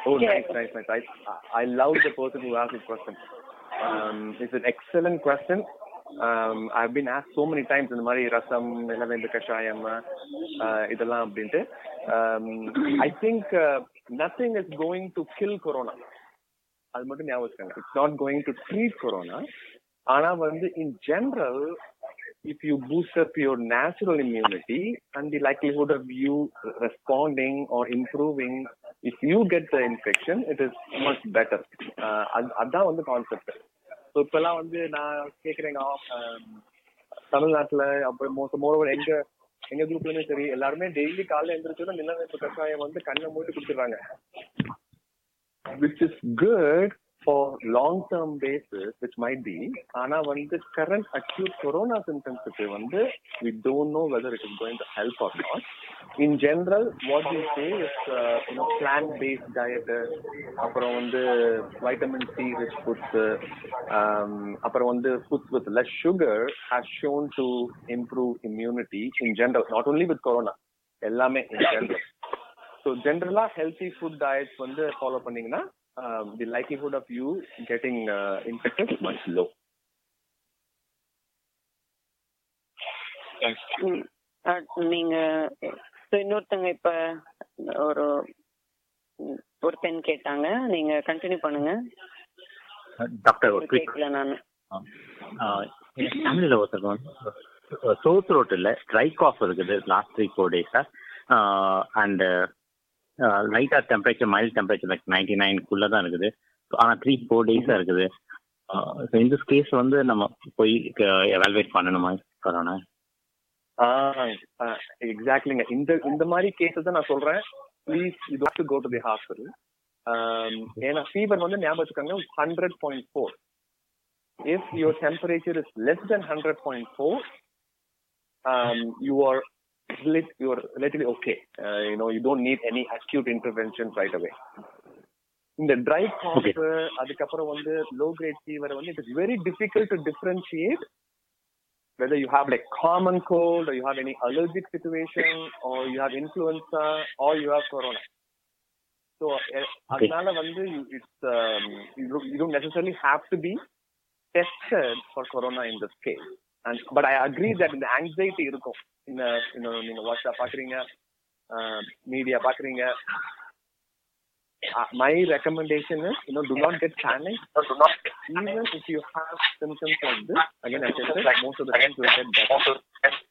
Oh, nice, nice, nice. I, I love the person who asked this question. Um, it's an excellent question. Um, I've been asked so many times இந்த மாதிரி ரசம் இளவேந்து கஷாயம் uh, இதெல்லாம் அப்படின்ட்டு. I think nothing is going to kill corona அது மட்டும் ஞாபகம் வச்சுக்கோங்க. It's not going to treat corona ஆனா வந்து in general if you boost up your natural immunity and the likelihood of you responding or improving if you get the infection it is much better. Uh, அது- அதான் வந்து concept so இப்பெல்லாம் வந்து நான் கேட்குறேங்க um, தமிழ்நாட்டுல அப்புறம் மோஸ்ட் மோரோவர் எங்க எங்க குரூப்லயுமே சரி எல்லாருமே டெய்லி காலைல எழுந்திரிச்சோட நிலவேப்பு கஷாயம் வந்து கண்ணை மூடி கொடுத்துறாங்க which is good for long term basis which might be ஆனா வந்து current acute corona symptoms க்கு வந்து we don't know whether it is going to help or not in general what we say is uh, you know plant based diet அப்புறம் வந்து vitamin C rich foods um, அப்புறம் வந்து foods with less sugar has shown to improve immunity in general not only with corona எல்லாமே in general so ஜென்ரலா healthy food diets வந்து follow பண்ணீங்கன்னா the likelihood of you getting infected much low நீங்க இன்னொருத்தங்க இப்ப ஒரு ஒரு பெண் கேட்டாங்க. நீங்க கண்டினியூ பண்ணுங்க. டாக்டர் ஒரு கேட்கல நான். ஃபேமிலியில் ஒருத்தருக்கு த்ரோட் இல்லை ட்ரை காஃப் இருக்குது லாஸ்ட் த்ரீ ஃபோர் டேஸாக அண்ட் லைட்டாக temperature mild temperature like ninety நைன்குள்ளே தான் இருக்குது. ஆனால் த்ரீ ஃபோர் டேஸாக இருக்குது. ஸோ இந்த கேஸ் வந்து நம்ம போய் எவால்வேட் பண்ணணுமா கொரோனா எக்ஸாக்ட்லிங்க இந்த இந்த மாதிரி கேசஸ் நான் சொல்றேன். Please you to go to the hospital ஏன்னா ஃபீவர் வந்து ஞாபகம் வச்சுக்கோங்க hundred point four if your temperature is less then hundred point four you are you are relatively okay. Uh, you know, you don't need any acute intervention right away. இந்த try cough அதுக்கப்புறம் வந்து low great fever வந்து it is very difficult to differentiate whether you have like common cold or you have any allergic situation or you have influenza or you have corona. So அதனால வந்து it's um, you, don't- you don't necessarily have to be tested for corona in this case. And but I agree that இந்த anxiety இருக்கும் இந்த you know நீங்க WhatsApp பாக்குறீங்க media பாக்குறீங்க Uh, my recommendation is, you know, do not get panicked. Do not, even if you have symptoms like this, again, as I said, most of the time you'll get better.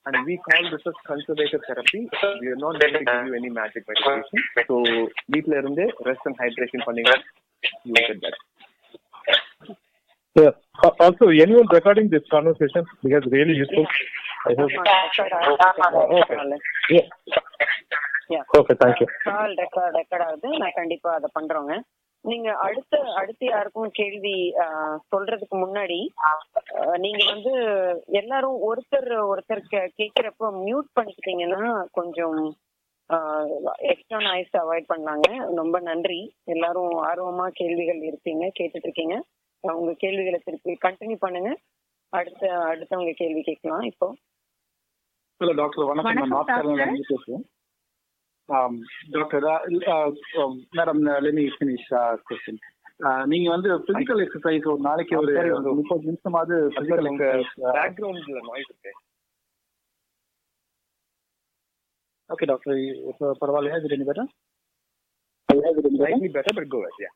And we call this as conservative therapy. We are not going to give you any magic medication. So, வீட்ல இருந்தே rest and hydration பண்ணீங்க, you will get better. Yeah. Uh, Also, anyone recording this conversation because really useful. I hope. Yeah. Okay, thank you. Call record record ஆகுது நான் கண்டிப்பா அதை பண்றோங்க நீங்க அடுத்த அடுத்து யாருக்கும் கேள்வி சொல்றதுக்கு முன்னாடி நீங்க வந்து எல்லாரும் ஒருத்தர் ஒருத்தர் கேக்குறப்ப மியூட் பண்ணிக்கிட்டீங்கன்னா கொஞ்சம் எக்ஸ்ட்ரா நாய்ஸ் அவாய்ட் பண்ணலாங்க ரொம்ப நன்றி எல்லாரும் ஆர்வமா கேள்விகள் இருக்கீங்க கேட்டுட்டு இருக்கீங்க உங்க கேள்விகளை திருப்பி கண்டினியூ பண்ணுங்க. அடுத்த அடுத்தவங்க கேள்வி கேட்கலாம் இப்போ. ஹலோ டாக்டர் வணக்கம் doctor madam let me finish question நீங்க வந்து பிசிக்கல் எக்ஸசைஸ் ஒரு நாளைக்கு ஒரு முப்பது நிமிஷமாவது பிசிக்கல் பேக்ரவுண்ட்ல நாய்ஸ் இருக்கு. ஓகே டாக்டர் பரவாயில்லையா? இது ரெண்டு பேரும் Slightly better, but go ahead, yeah.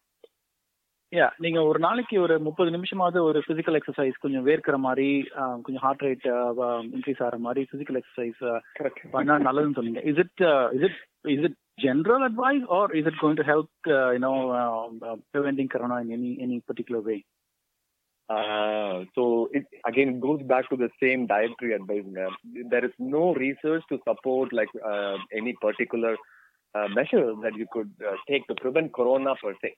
யா நீங்க ஒரு நாளைக்கு ஒரு முப்பது நிமிஷமாவது ஒரு பிசிக்கல் எக்ஸசைஸ் கொஞ்சம் வேர்க்கிற மாதிரி ஆஹ், கொஞ்சம் ஹார்ட் ரேட் இன்க்ரீஸ் ஆகிற மாதிரி பிசிக்கல் எக்ஸசைஸ் பண்ணா நல்லதுன்னு சொன்னீங்க is it is it is it general advice or is it going to help you know preventing corona in any any particular way Uh, so it again it goes back to the same dietary advice. Uh, there is no research to support like uh, any particular uh, measures that you could uh, take to prevent corona per se.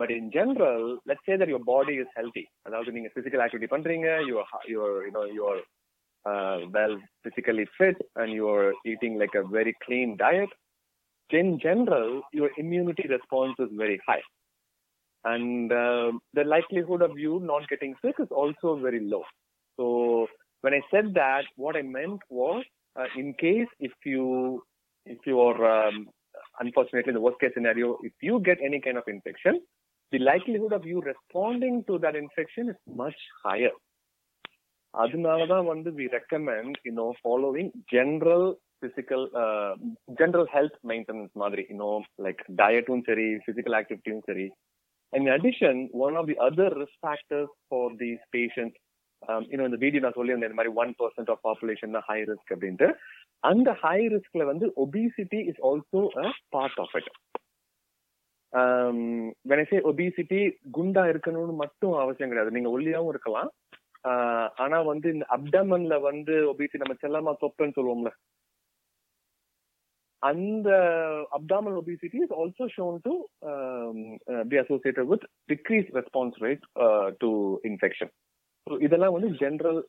But in general, let's say that your body is healthy. அதாவது நீங்க physical activity பண்றீங்க, you're you're you know you're uh, well physically fit and you're eating like a very clean diet. In general, your immunity response is very high and uh, the likelihood of you not getting sick is also very low. So when I said that, what I meant was, uh, in case if you if you are um, unfortunately in the worst case scenario, if you get any kind of infection, the likelihood of you responding to that infection is much higher. அதனாலதான் வந்து we recommend you know following general physical general health maintenance மாதிரி you know like டயட்டும் சரி physical ஆக்டிவிட்டியும் சரி in addition, one of the other risk factors for these patients, um, you know, இந்த video நான் சொல்லி இந்த மாதிரி ஒன் பர்சன்ட் ஆஃப் பாப்புலேஷன் தான் high risk அப்படின்ட்டு அந்த ஹை ரிஸ்க்ல வந்து obesity is also a part of it வெனசே ஒபிசிட்டி குண்டா இருக்கணும்னு மட்டும் அவசியம் கிடையாது நீங்க ஒல்லியாவும் இருக்கலாம் ஆனா வந்து இந்த அப்டமன்ல வந்து ஒபிசி நம்ம செல்லமா தொப்பன்னு சொல்லுவோம்ல அந்த abdominal obesity is also shown to be associated with decrease response rate to infection so இதெல்லாம் வந்து ஜென்ரல்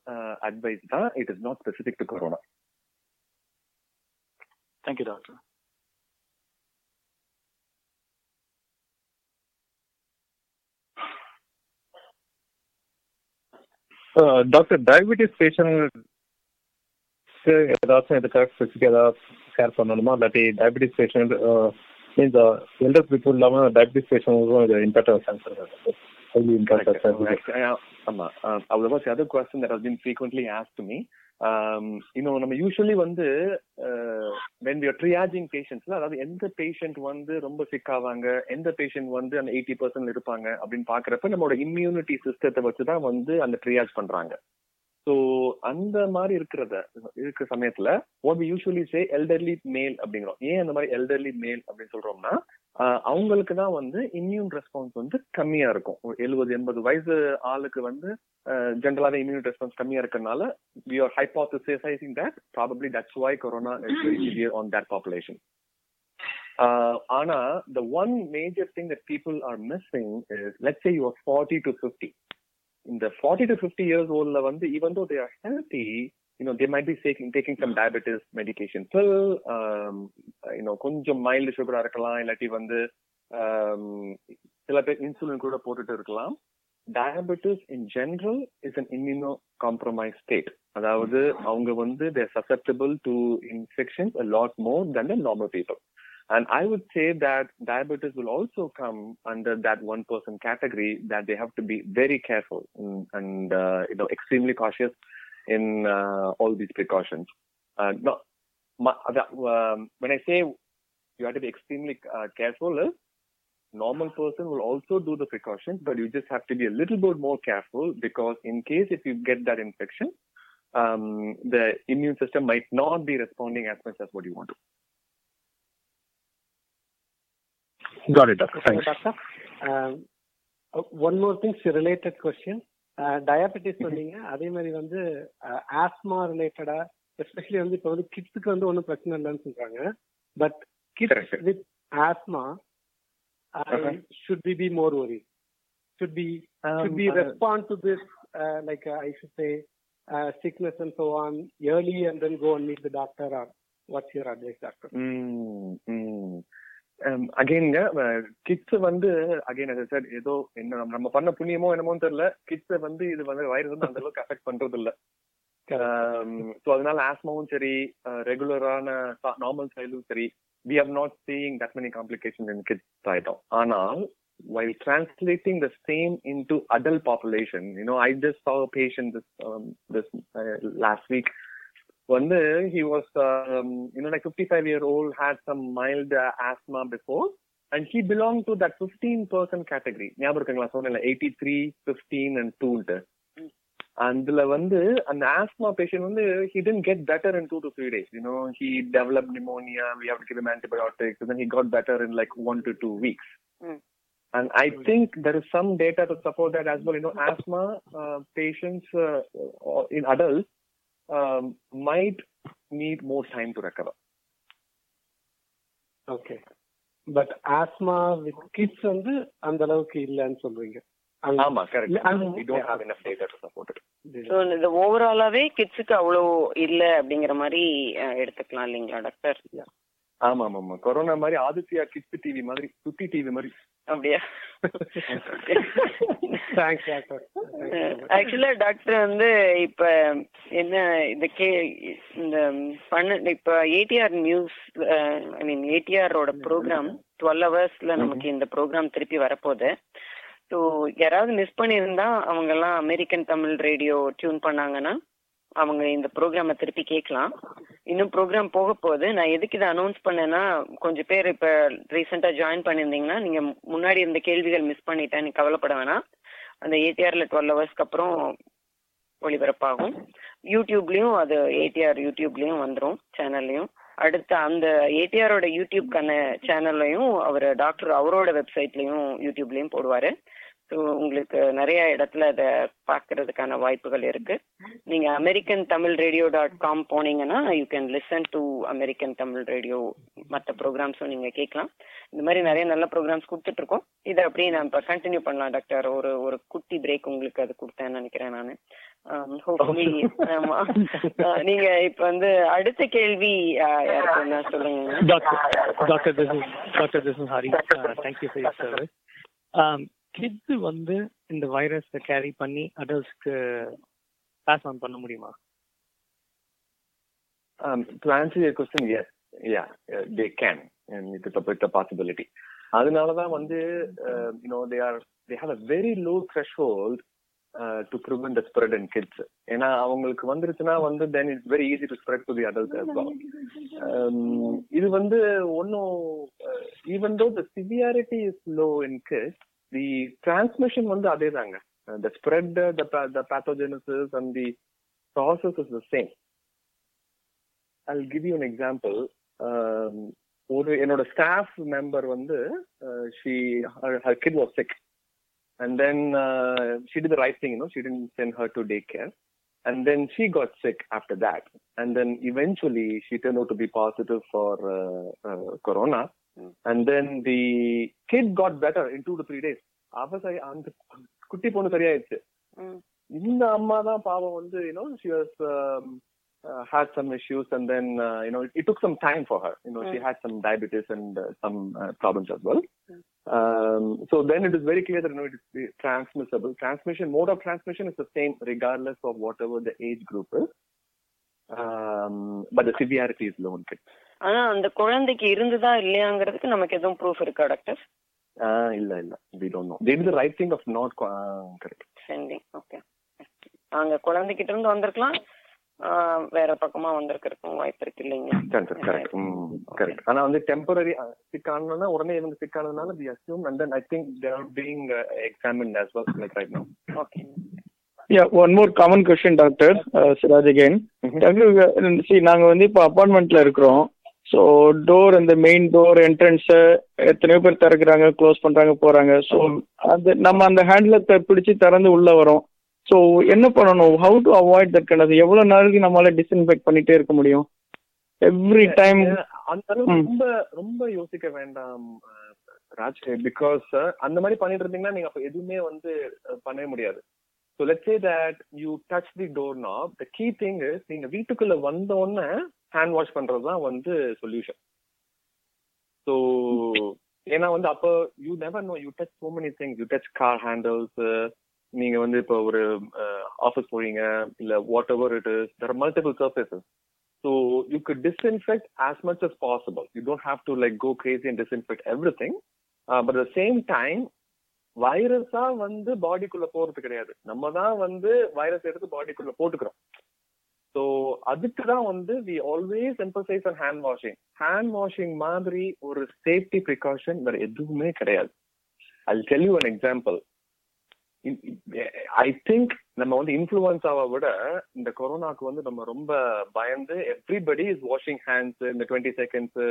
அட்வைஸ் தான் it is not specific to corona thank you doctor doctor. Doctor diabetes patient ஏதாச்சும் இதுக்காக ஸ்பெசிஃபிக் ஏதாவது care பண்ணணுமா இல்லாட்டி diabetes patient means elder people இல்லாமல் diabetes பேஷண்ட்ஸும் இது இம்பாக்ட் கேன்சர் highly impacted ஆமா uh, that was the other question that இன்னும் நம்ம யூஸ்வலி வந்து uh, when we are அதாவது எந்த பேஷண்ட் வந்து ரொம்ப சிக் ஆவாங்க எந்த பேஷண்ட் வந்து அந்த எயிட்டி பர்சன்ட் இருப்பாங்க அப்படின்னு பாக்குறப்ப நம்மளோட இம்யூனிட்டி சிஸ்டத்தை வச்சுதான் வந்து அந்த ட்ரியாஜ் பண்றாங்க. ஸோ அந்த மாதிரி இருக்கிறத இருக்கிற சமயத்துல what we usually say elderly male அப்படிங்கிறோம். ஏன் அந்த மாதிரி எல்டர்லி மேல் அப்படின்னு சொல்றோம்னா அவங்களுக்கு தான் வந்து இம்யூன் ரெஸ்பான்ஸ் வந்து கம்மியா இருக்கும். எழுபது எண்பது வயசு ஆளுக்கு வந்து ஜென்ரலாவே இம்யூன் ரெஸ்பான்ஸ் கம்மியா இருக்கறனால we are hypothesizing that probably that's why corona severe on that population ஆனா the one major thing that people are missing let's say you are forty to fifty இந்த ஃபார்ட்டி டு ஃபிஃப்டி இயர்ஸ் ஓல்ட்ல வந்து even though they are healthy you know they might be be taking some diabetes medication medication. You know கொஞ்சம் mild சுகரா இருக்கலாம் இல்லாட்டி வந்து சில பேர் இன்சுலின் கூட போட்டுட்டு இருக்கலாம். Diabetes in general is an immuno compromised state அதாவது அவங்க வந்து they're susceptible to infections lot more then the normal people And I would say that diabetes will also come under that one person category that they have to be very careful and, and uh, you know extremely cautious in uh, all these precautions. Uh, no, my, um, when I say you have to be extremely uh, careful, is normal person will also do the precautions, but you just have to be a little bit more careful because in case if you get that infection, um, the immune system might not be responding as much as what you want to. Got it, doctor. Thanks. Doctor, um, one more thing, related question. Diabetes சொன்னீங்க அதே மாதிரி வந்து asthma ரிலேட்டடா especially வந்து இப்போ வந்து கிட்ஸுக்கு வந்து ஒன்றும் பிரச்சனை இல்லைன்னு சொல்றாங்க but kids with asthma should be be more worry should be should be respond to this like I should say sickness and so on early and then go and meet the doctor or what's your advice doctor mm, mm. அகைன்ங்க kids வந்து again sir ஏதோ என்ன நம்ம பண்ண புண்ணியமோ என்னமோ தெரியல. Kids வந்து இது வந்து வைரஸ் வந்து அந்த அளவுக்கு அஃபெக்ட் பண்றது இல்ல ஸோ அதனால ஆஸ்மாவும் சரி ரெகுலரான நார்மல் சைல்டும் சரி we are not seeing that many complication in kids ஆயிட்டோம். ஆனால் while translating the same in to adult population you know I just saw patient this this last week வந்து he was um, you know like 55 year old had some mild uh, asthma before and he belonged to that 15% category ஞாபகம் இருக்குங்களா சொன்னேன்ல 83 15 and 2 அதுல வந்து அந்த asthma patient வந்து he didn't get better in 2 to 3 days you know he developed pneumonia we have to give him antibiotics and then he got better in like 1 to 2 weeks And I think there is some data to support that as well. You know, asthma uh, patients uh, or in adults um, might need more time to recover. Okay but asthma with kids வந்து அந்த அளவுக்கு இல்லைன்னு சொல்றீங்க. ஆமா correct we don't have enough data to support it. So இந்த ஓவராலாவே கிட்ஸுக்கு அவ்வளோ இல்ல அப்படிங்கிற மாதிரி எடுத்துக்கலாம் இல்லைங்களா டாக்டர் ஆமா ஆமா ஆமா கொரோனா மாதிரி ஆதித்யா கிட்ஸ் டிவி மாதிரி சுத்தி டிவி மாதிரி. அப்படியா? தேங்க்ஸ் டாக்டர் ஆக்சுவலா டாக்டர் வந்து இப்ப என்ன இந்த கே இந்த பண்ண இப்ப ஏடிஆர் நியூஸ் ஐ மீன் ஏடிஆரோட ப்ரோக்ராம் டுவெல் ஹவர்ஸ்ல நமக்கு இந்த ப்ரோக்ராம் திருப்பி வரப்போகுது. ஸோ யாராவது மிஸ் பண்ணியிருந்தா அவங்க எல்லாம் அமெரிக்கன் தமிழ் ரேடியோ டியூன் பண்ணாங்கன்னா அவங்க இந்த ப்ரோக்ராம திருப்பி கேட்கலாம். இன்னும் ப்ரோக்ராம் போக போகுது. நான் எதுக்கு இதை அனௌன்ஸ் பண்ணேன்னா கொஞ்சம் பேர் இப்ப ரீசெண்டா ஜாயின் பண்ணியிருந்தீங்கன்னா நீங்க முன்னாடி இருந்த கேள்விகள் மிஸ் பண்ணிட்டேன். நீ கவலைப்பட வேணாம். அந்த ஏடிஆர்ல டுவெல் ஹவர்ஸ்க்கு அப்புறம் ஒளிபரப்பாகும். யூடியூப்லயும் அது ஏடிஆர் யூடியூப்லயும் வந்துரும் சேனல்லையும் அடுத்து அந்த ஏடிஆரோட யூடியூப்க்கான சேனல்லையும் அவர் டாக்டர் அவரோட வெப்சைட்லயும் யூடியூப்லயும் போடுவாரு. ஸோ உங்களுக்கு நிறைய இடத்துல அதை பார்க்கறதுக்கான வாய்ப்புகள் இருக்கு. நீங்க American Tamil radio dot com போனீங்கன்னா you can listen to American Tamil radio மற்ற ப்ரோக்ராம்ஸும் நீங்க கேட்கலாம். இந்த மாதிரி நிறைய நல்ல ப்ரோக்ராம்ஸ் கொடுத்துட்டு இருக்கோம் இதை அப்படியே நான் இப்ப கண்டினியூ பண்ணலாம் டாக்டர் ஒரு ஒரு குட்டி பிரேக் உங்களுக்கு அது கொடுத்தேன்னு நினைக்கிறேன் நான். ஹோப்ஃபுல்லி um, ஆமா. நீங்க இப்ப வந்து அடுத்த கேள்வி யாருக்கு என்ன சொல்லுங்க. Doctor, doctor this. கிட்ஸ் வந்து இந்த வைரஸ் கேரி பண்ணி அடல்ட்ஸ்க்கு பாஸ் ஆன் பண்ண முடியுமா to answer your question yes yeah they can it is it's a possibility அதனால தான் வந்து you know they are they have a very low threshold to prevent the spread and kids ஏன்னா அவங்களுக்கு வந்துருச்சுன்னா வந்து then it's very easy to spread to the adult இது வந்து ஒன்றும் even though the severity is low in kids the transmission வந்து அதே தாங்க the spread the pa- the pathogenesis and the process is the same I'll give you an example. Um, ஒரு என்னோட staff member வந்து she her kid was sick and then she did the right thing you know she didn't sent her to take care and then she got sick after that and then eventually she turn out to be positive for corona and then the kid got better in two to three days அவ சரி அந்த குட்டி பொண்ணு சரியாயிடுச்சு இந்த அம்மா தான் பாவம் வந்து you know she was uh, had some issues and then uh, you know it, it took some time for her you know she had some diabetes and uh, some uh, problems as well um, so then it is very clear that you know it is transmissible transmission mode of transmission is the same regardless of whatever the age group is um, but the severity is low in kids ஆனா அந்த குழந்தைக்கு இருந்ததா இல்லையாங்கிறதுக்கு நமக்கு எதுவும் proof இருக்கா doctor uh, don't know. They did the right thing of not co- uh, correct. Sending okay அங்க குழந்தைகிட்ட இருந்து வந்திருக்கலாம். ஆஹ் வேற பக்கமா வந்திருக்கிறதுக்கும் வாய்ப்பு இருக்கு இல்லைங்களா? கரெக்ட் கரெக்ட் கரெக்ட் ஆனா வந்து டெம்பரரி சிக் ஆனதுனா உடனே இவங்க சிக் ஆனதுனால we assume and then I think they are being examined as well like right now. Okay Yeah, one more common question, doctor. Uh, Siraj again. Doctor, uh, see, நாங்க வந்து இப்போ அப்பார்ட்மெண்ட்ல இருக்கிறோம். So door அந்த main door entrance எத்தனையோ பேர் திறக்கிறாங்க close பண்றாங்க போறாங்க. ஸோ அது நம்ம அந்த ஹேண்டில் பிடிச்சு திறந்து உள்ள வரோம். ஸோ என்ன பண்ணணும்? ஹவு டு அவாய்ட் தட் கண்டது எவ்வளவு நாளைக்கு நம்மளால டிஸ்இன்ஃபெக்ட் பண்ணிட்டே இருக்க முடியும்? எவ்ரி டைம் அந்த ரொம்ப ரொம்ப யோசிக்க வேண்டாம் ராஜ் பிகாஸ் அந்த மாதிரி பண்ணிட்டு இருந்தீங்கன்னா நீங்க அப்ப எதுவுமே வந்து பண்ணவே முடியாது. So let say that you touch the door knob the key thing is நீங்க வீட்டுக்குள்ள வந்த உடனே ஹேண்ட் வாஷ் பண்றது தான் வந்து சொல்யூஷன் ஸோ ஏன்னா வந்து அப்போ you never know you touch so many things you touch car handles நீங்க வந்து இப்போ ஒரு ஆஃபீஸ் போறீங்க இல்ல whatever it is there multiple surfaces So you could disinfect as much as possible. You don't have to like go crazy and disinfect everything. Uh, but at the same time, வைரஸா வந்து பாடிக்குள்ள போறது கிடையாது. நம்ம தான் வந்து வைரஸ் எடுத்து பாடிக்குள்ள போட்டுக்கிறோம். ஸோ அதுக்கு தான் வந்து we always emphasize on hand washing hand washing மாதிரி ஒரு சேஃப்டி ப்ரிகாஷன் வேற எதுவுமே கிடையாது. I tell you an example I think நம்ம வந்து இன்ஃபுளுன்ஸாவை விட இந்த கொரோனாக்கு வந்து நம்ம ரொம்ப பயந்து எவ்ரிபடி இஸ் வாஷிங் ஹேண்ட்ஸ் இந்த டுவெண்ட்டி செகண்ட்ஸ்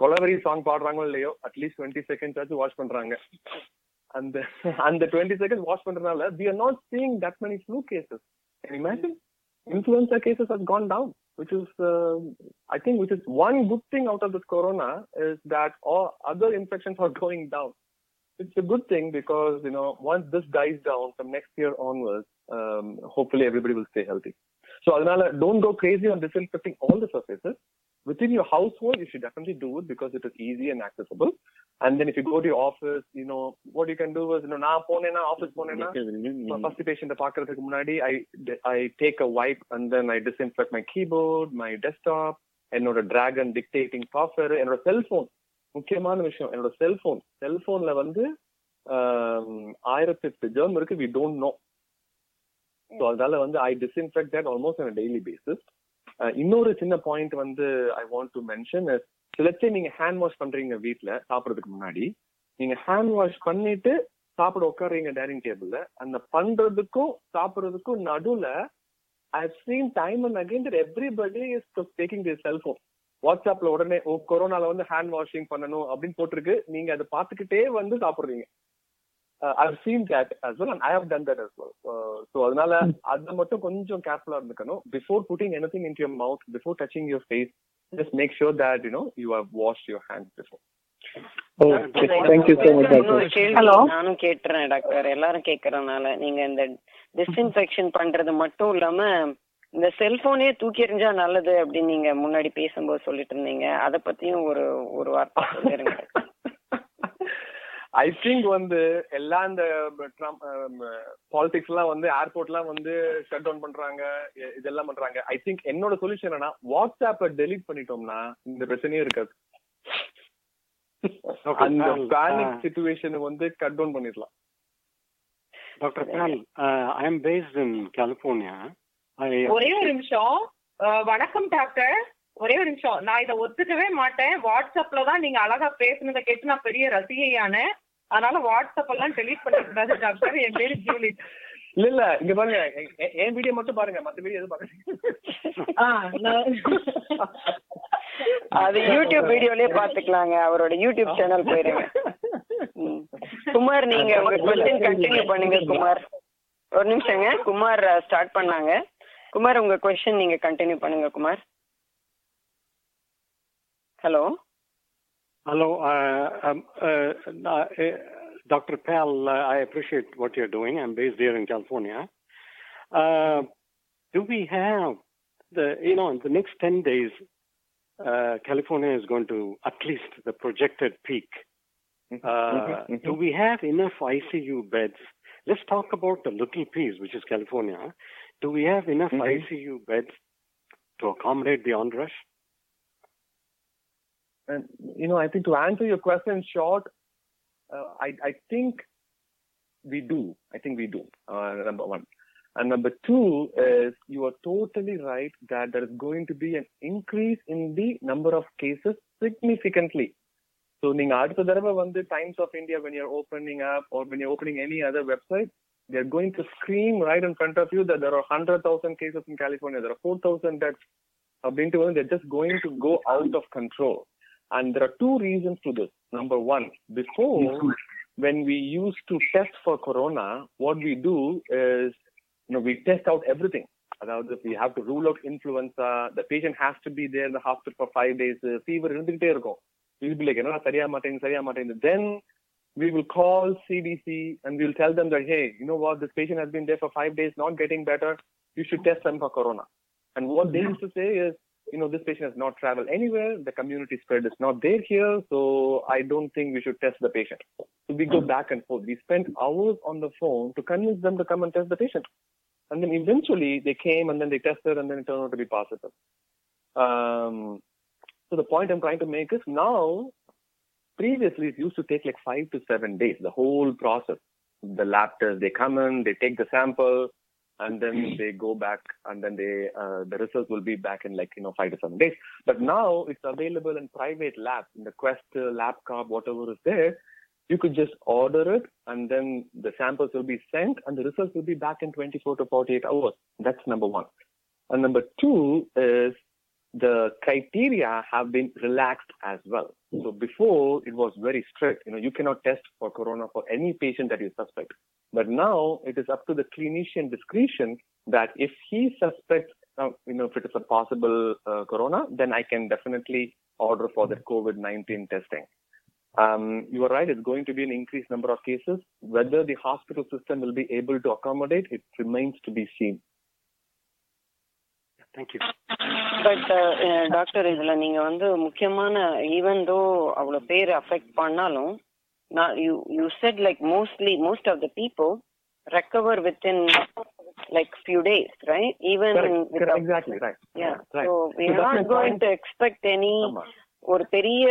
கொலவரி சாங் பாடுறாங்களோ இல்லையோ அட்லீஸ்ட் டுவெண்ட்டி செகண்ட்ஸ் ஆச்சு வாஷ் பண்றாங்க. அந்த அந்த டுவெண்ட்டி செகண்ட் வாஷ் பண்றதுனால we are not seeing that many flu cases imagine influenza cases have gone down, which is, uh, I think, which is one good thing out of this corona is that all other infections are [LAUGHS] going down. It's a good thing because, you know, once this dies down from next year onwards, um, hopefully everybody will stay healthy. So, Adnala, don't go crazy on disinfecting all the surfaces Within your household, you should definitely do it because it is easy and accessible. And then if you go to your office, you know, what you can do is, you know, நான் போனேன்னா office போனேன்னா first பேஷண்ட்டை பார்க்கறதுக்கு முன்னாடி I I take a wipe and then I disinfect my keyboard my desktop என்னோட dragon dictating software என்னோட cellphone முக்கியமான விஷயம் என்னோட செல்போன் செல்போன்ல வந்து ஆயிரத்தி எட்டு ஜெர்ம் இருக்கு வி டோன்ட் நோ ஸோ அதனால வந்து I disinfect that almost on daily basis இன்னொரு சின்ன பாயிண்ட் வந்து ஐ வாண்ட் டு மென்ஷன் சிலச்சே நீங்க ஹேண்ட் வாஷ் பண்றீங்க வீட்டுல சாப்பிடறதுக்கு முன்னாடி நீங்க ஹேண்ட் வாஷ் பண்ணிட்டு சாப்பிட உட்காருங்க டைனிங் டேபிள்ல அந்த பண்றதுக்கும் சாப்பிடுறதுக்கும் நடுவுல I seen time and again that everybody is taking the cellphone வாட்ஸ்அப்ல உடனே ஓ கொரோனால வந்து ஹேண்ட் வாஷிங் பண்ணணும் அப்படின்னு போட்டிருக்கு. நீங்க அதை பார்த்துக்கிட்டே வந்து சாப்பிடுறீங்க. I seen that as well and I have done that as well so அதனால அது மட்டும் கொஞ்சம் கேர்ஃபுல்லா இருந்துக்கணும். Before putting anything in your mouth before touching your face just make sure that you know you have wash your hand before நானும் கேட்டுறேன் doctor எல்லாரும் கேக்குறதுனால நீங்க இந்த டிஸ்இன்ஃபெக்ஷன் பண்றது மட்டும் இல்லாம இந்த செல்போனே தூக்கி எறிஞ்சா நல்லது அப்படின்னு நீங்க முன்னாடி பேசும்போது சொல்லிட்டு இருந்தீங்க. அத பத்தியும் ஒரு ஒரு வார்த்தை சொல்லிருங்க. ஐ திங்க் வந்து எல்லா இந்த பாலிடிக்ஸ் எல்லாம் வந்து ஏர்போர்ட் எல்லாம் வந்து ஷட் டவுன் பண்றாங்க இதெல்லாம் பண்றாங்க. ஐ திங்க் என்னோட சொல்யூஷன் என்னன்னா வாட்ஸ்அப்ப டெலீட் பண்ணிட்டோம்னா இந்த பிரச்சனையே இருக்காது. அந்த பேனிக் சிச்சுவேஷன் வந்து கட் டவுன் பண்ணிடலாம். Doctor Paul I am based in California ஒரே ஒரு நிமிஷம். வணக்கம் டாக்டர். ஒரே ஒரு நிமிஷம். நான் இதை ஒத்துக்கவே மாட்டேன். வாட்ஸ்அப்ல தான் நீங்க அழகா பேசுனதை கேட்டு நான் பெரிய ரசிகையானேன். அதனால வாட்ஸ்அப் எல்லாம் டெலீட் பண்ணக்கூடாது டாக்டர். என் பேரு ஜூலி. இல்ல இல்ல. இங்க பாருங்க. என் வீடியோ மட்டும் பாருங்க. மத்த வீடியோ எதுவும் பாருங்க அது யூடியூப் வீடியோலயே பாத்துக்கலாங்க. அவரோட யூடியூப் சேனல் போயிருங்க. குமார் நீங்க உங்க கொஸ்டின் கண்டினியூ பண்ணுங்க குமார். ஒரு நிமிஷங்க. குமார் ஸ்டார்ட் பண்ணாங்க. குமார் உங்க கொஸ்டின் நீங்க கண்டினியூ பண்ணுங்க Kumar. Hello. Hello, uh, um, uh, uh, Dr. Pell. I appreciate what you're doing. I'm based here in California. do we have the you know in the next ten days? California is going to at least the projected peak mm-hmm. uh, mm-hmm. do we have enough ICU beds? Let's talk about the little piece, which is California. Do we have enough. Mm-hmm. ICU beds to accommodate the onrush? And, you know, I think to answer your question short, uh, I, I think we do. I think we do, uh, number one. And number two is you are totally right that there is going to be an increase in the number of cases significantly. So நீங்க அடுத்த தடவை வந்து Times of India when you're opening up or when you're opening any other website, they're going to scream right in front of you that there are 100,000 cases in California, there are 4,000 deaths. அப்படின்ட்டு வந்து they're just going to go out of control. And there are two reasons to this. Number one, before when we used to test for corona, what we do is, you know, we test out everything. அதாவது we have to rule out influenza. The patient has to be there in the hospital for five days. Fever இருந்துகிட்டே இருக்கும். We'll be like, என்னடா சரியா மாட்டேங்குது சரியா மாட்டேங்குது. Then we will call CDC and we'll tell them that, hey, you know what, this patient has been there for five days, not getting better. You should test them for corona. And what they used to say is, you know, this patient has not traveled anywhere. The community spread is not there here. So I don't think we should test the patient. So we go back and forth. We spent hours on the phone to convince them to come and test the patient. And then eventually they came and then they tested and then it turned out to be positive. Um, so the point I'm trying to make is now, previously it used to take like five to seven days, the whole process. The lab test, they come in, they take the sample, and then they go back, and then they uh, the results will be back in like you know five to seven days. But now it's available in private labs, in the Quest uh, Lab Card, whatever is there. You could just order it, and then the samples will be sent, and the results will be back in 24 to 48 hours. That's number one. And number two is the criteria have been relaxed as well. So before it was very strict. You know, you cannot test for corona for any patient that you suspect. But now it is up to the clinician discretion that if he suspects, uh, you know, if it is a possible uh, corona, then I can definitely order for the COVID-19 testing. Um, you are right. It's going to be an increased number of cases. Whether the hospital system will be able to accommodate, it remains to be seen. Thank you. But doctor இதுல நீங்க வந்து முக்கியமான even though அவ்வளவு பேர் affect பண்ணாலும் நான் you you said like mostly most of the people recover with in like few days right even Correct, correct, exactly, right. Yeah Right. So we So that's not my going point. To expect any ஒரு பெரிய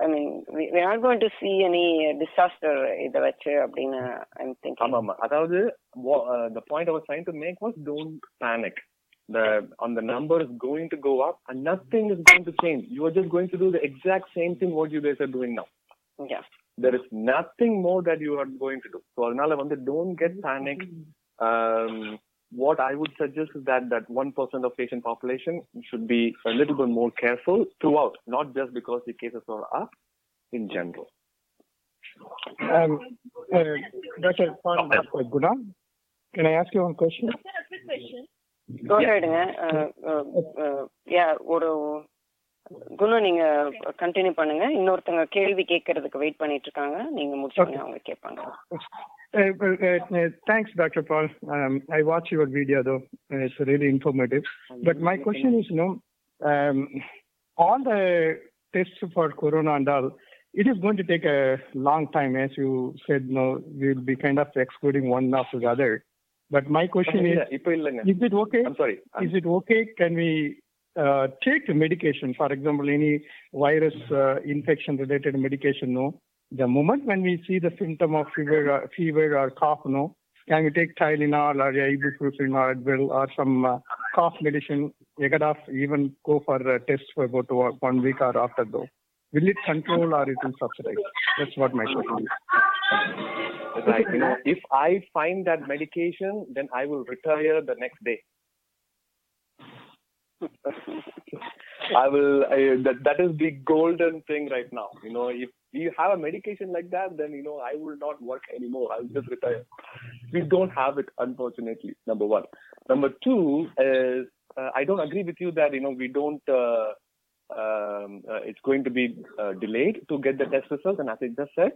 I mean we not going to see any disaster இதை வச்சு அப்படின்னு I'm thinking ஆமா ஆமா அதாவது wha- uh, the point I was trying to make was don't panic. The on the number is going to go up and nothing is going to change. You are just going to do the exact same thing what you guys are doing now. Yeah. There is nothing more that you are going to do. So அதனால வந்து don't get panic. Um, what I would suggest is that that one percent of patient population should be a little bit more careful throughout, not just because the cases are up in general. Um, uh, Dr. Paul uh, Guna, can I ask you one question? Go aheadங்க யா ஒரு குணம் நீங்க continue பண்ணுங்க இன்னொருத்தங்க கேள்வி கேட்கறதுக்கு wait பண்ணிட்டு இருக்காங்க நீங்க முடிச்சோங்க அவங்க கேட்பாங்க Uh, uh, uh, thanks, Dr. Paul. Um, I watched your video though. Uh, It's really informative. But my question is, you know, um, all the tests for corona and all, it is going to take a long time, as you said. No, we'll be kind of excluding one after the other. But my question is, இல்ல, இப்ப இல்லைங்க. is it okay? I'm sorry. Is it okay? Can we uh, take medication? For example, any virus uh, infection related medication? No. The moment when we see the symptom of fever, uh, fever or cough, no, can we take Tylenol or ibuprofen or Advil or some uh, cough medicine? Could even go for a test for about one week or after though. Will it control or it will subsidize? That's what my question is. Right. You know, if I find that medication, then I will retire the next day. I will. I, that that is the golden thing right now. You know, if you have a medication like that, then you know I will not work anymore. I'll just retire. We don't have it, unfortunately. Number one. Number two is uh, I don't agree with you that you know we don't. Uh, um, uh, it's going to be uh, delayed to get the test results, and as I just said,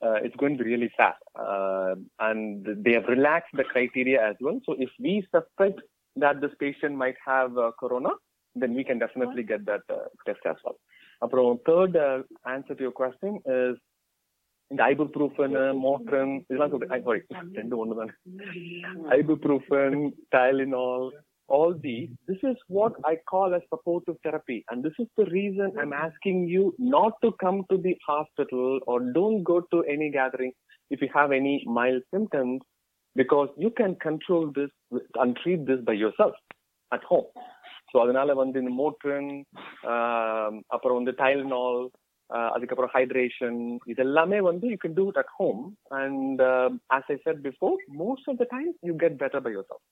uh, it's going to be really fast. Uh, and they have relaxed the criteria as well. So if we suspect that this patient might have uh, corona, then we can definitely get that uh, test as well. அப்புறம் third uh, answer to your question is இந்த ibuprofen, மோட்ரன் இதெல்லாம் சொல்றேன் sorry ரெண்டு ஒன்று தானே ibuprofen, Tylenol, all these, this is what I call as supportive therapy. And this is the reason I'm asking you not to come to the hospital or don't go to any gathering if you have any mild symptoms because you can control this and treat this by yourself at home. So அதனால வந்து இந்த மோட்ரன் அப்புறம் வந்து Tylenol அதுக்கப்புறம் hydration இதெல்லாமே வந்து you can do it at home and as I said before most of the time you get better by yourself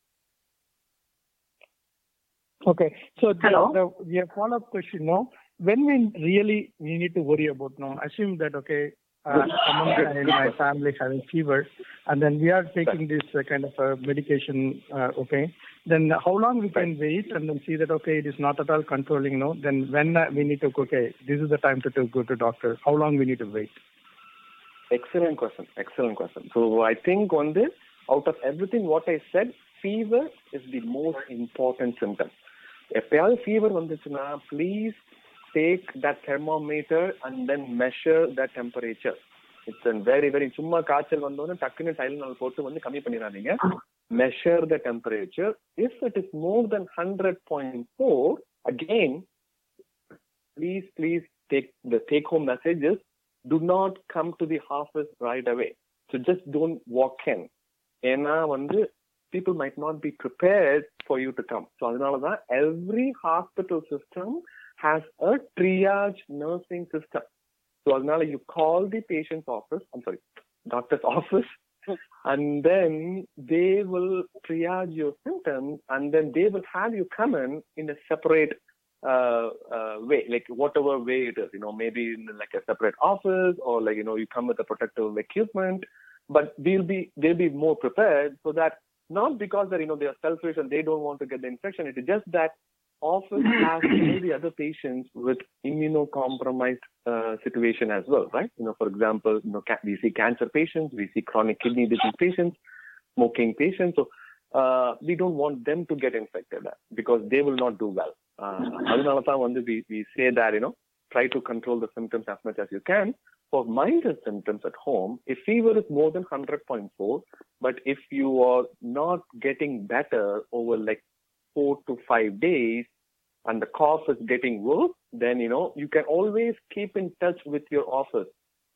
Okay. So the, the, the follow-up question now, when we really we need to worry about now, assume that okay, uh, Good. someone Good. in Good my question. family having fever, and then we are taking this uh, kind of uh, medication, uh, okay, then how long we can wait and then see that okay, it is not at all controlling, no? Then when uh, we need to okay, this is the time to, to go to doctor. How long we need to wait? Excellent question. Excellent question. So I think on this, out of everything what I said, fever is the most important symptom. எப்பயாவது fever வந்துச்சுன்னா please Take that thermometer and then measure the temperature it's and very very சும்மா காய்ச்சல் வந்தோன்னு டக்குன்னு Tylenol போட்டு வந்து கம்மி பண்ணிடாதீங்க measure the temperature if it is more then hundred point four again please, please take the take home message is do not come to the office right away. So just don't walk in. ஏன்னா வந்து people might not be prepared for you to come. So அதனால தான் every hospital system has a triage nursing system. So Agnala, you call the patient's office, I'm sorry, doctor's office, [LAUGHS] and then they will triage your symptoms and then they will have you come in in a separate uh, uh, way, like whatever way it is, you know, maybe in like a separate office or like, you know, you come with a protective equipment, but they'll be, they'll be more prepared so that not because that, you know, they are selfish and they don't want to get the infection. It is just that office has [CLEARS THROAT] all the other patients with immunocompromised uh, situation as well, right? You know, for example, you know, ca- we see cancer patients, we see chronic kidney disease patients, smoking patients. So uh, we don't want them to get infected because they will not do well. Uh, அதனால தான் வந்து we, we say that, you know, try to control the symptoms as much as you can. For milder symptoms at home, if fever is more than 100.4, but if you are not getting better over like four to five days and the cough is getting worse, then, you know, you can always keep in touch with your office.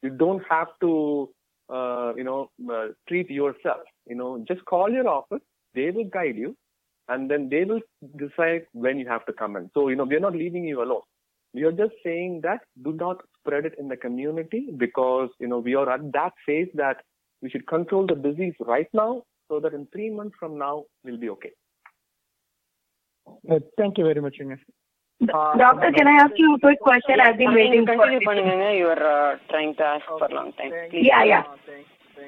You don't have to, uh, you know, uh, treat yourself. You know, just call your office. They will guide you and then they will decide when you have to come in. So, you know, we're not leaving you alone. We are just saying that do not spread it in the community because, you know, we are at that phase that we should control the disease right now so that in three months from now, we'll be okay. Uh, thank you very much, Ines. Doctor, can I ask you a quick question? I've been waiting for continue பண்ணுங்க you are uh, trying to ask for a long time please Yeah, yeah.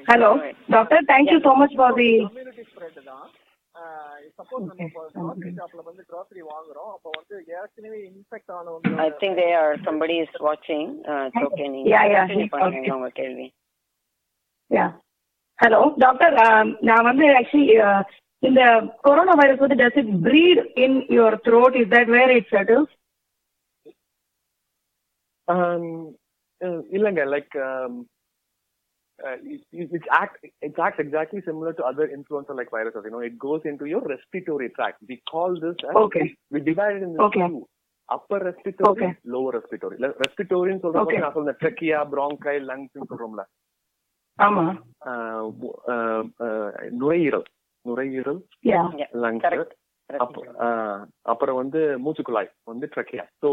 Hello, doctor. Thank you so much for the. Community spread தான் suppose நம்ம இப்போ grocery ஷாப்ல வந்து grocery வாங்குறோம் அப்போ வந்து ஏற்கனவே இன்ஃபெக்ட் ஆனவங்க I think they are somebody is watching uh, it's okay நீங்க Yeah, yeah. continue பண்ணுங்க Okay. உங்க கேள்வி Yeah. Hello, doctor. Um, நான் வந்து actually uh, இந்த கொரோனா வைரஸ் வந்து does it breed in your throat? Is that where it settles? Um, uh, இல்லைங்க like um, uh, it, it, it's act it acts exactly similar to other influenza like viruses. You know, it goes into your respiratory tract. We call this as Okay. we divide it in Okay. two. Upper respiratory, Okay. lower respiratory. Le- respiratory சொல்றோம் Okay. நான் சொல்றேன் trachea, bronchi, lungs சொல்றோம்ல. ஆமா. Uh, uh, uh, நுரையீரல் நுரையீரல் Yeah. Lungs அப்புறம் வந்து மூச்சுக்குழாய் வந்து ட்ரக்கியா ஸோ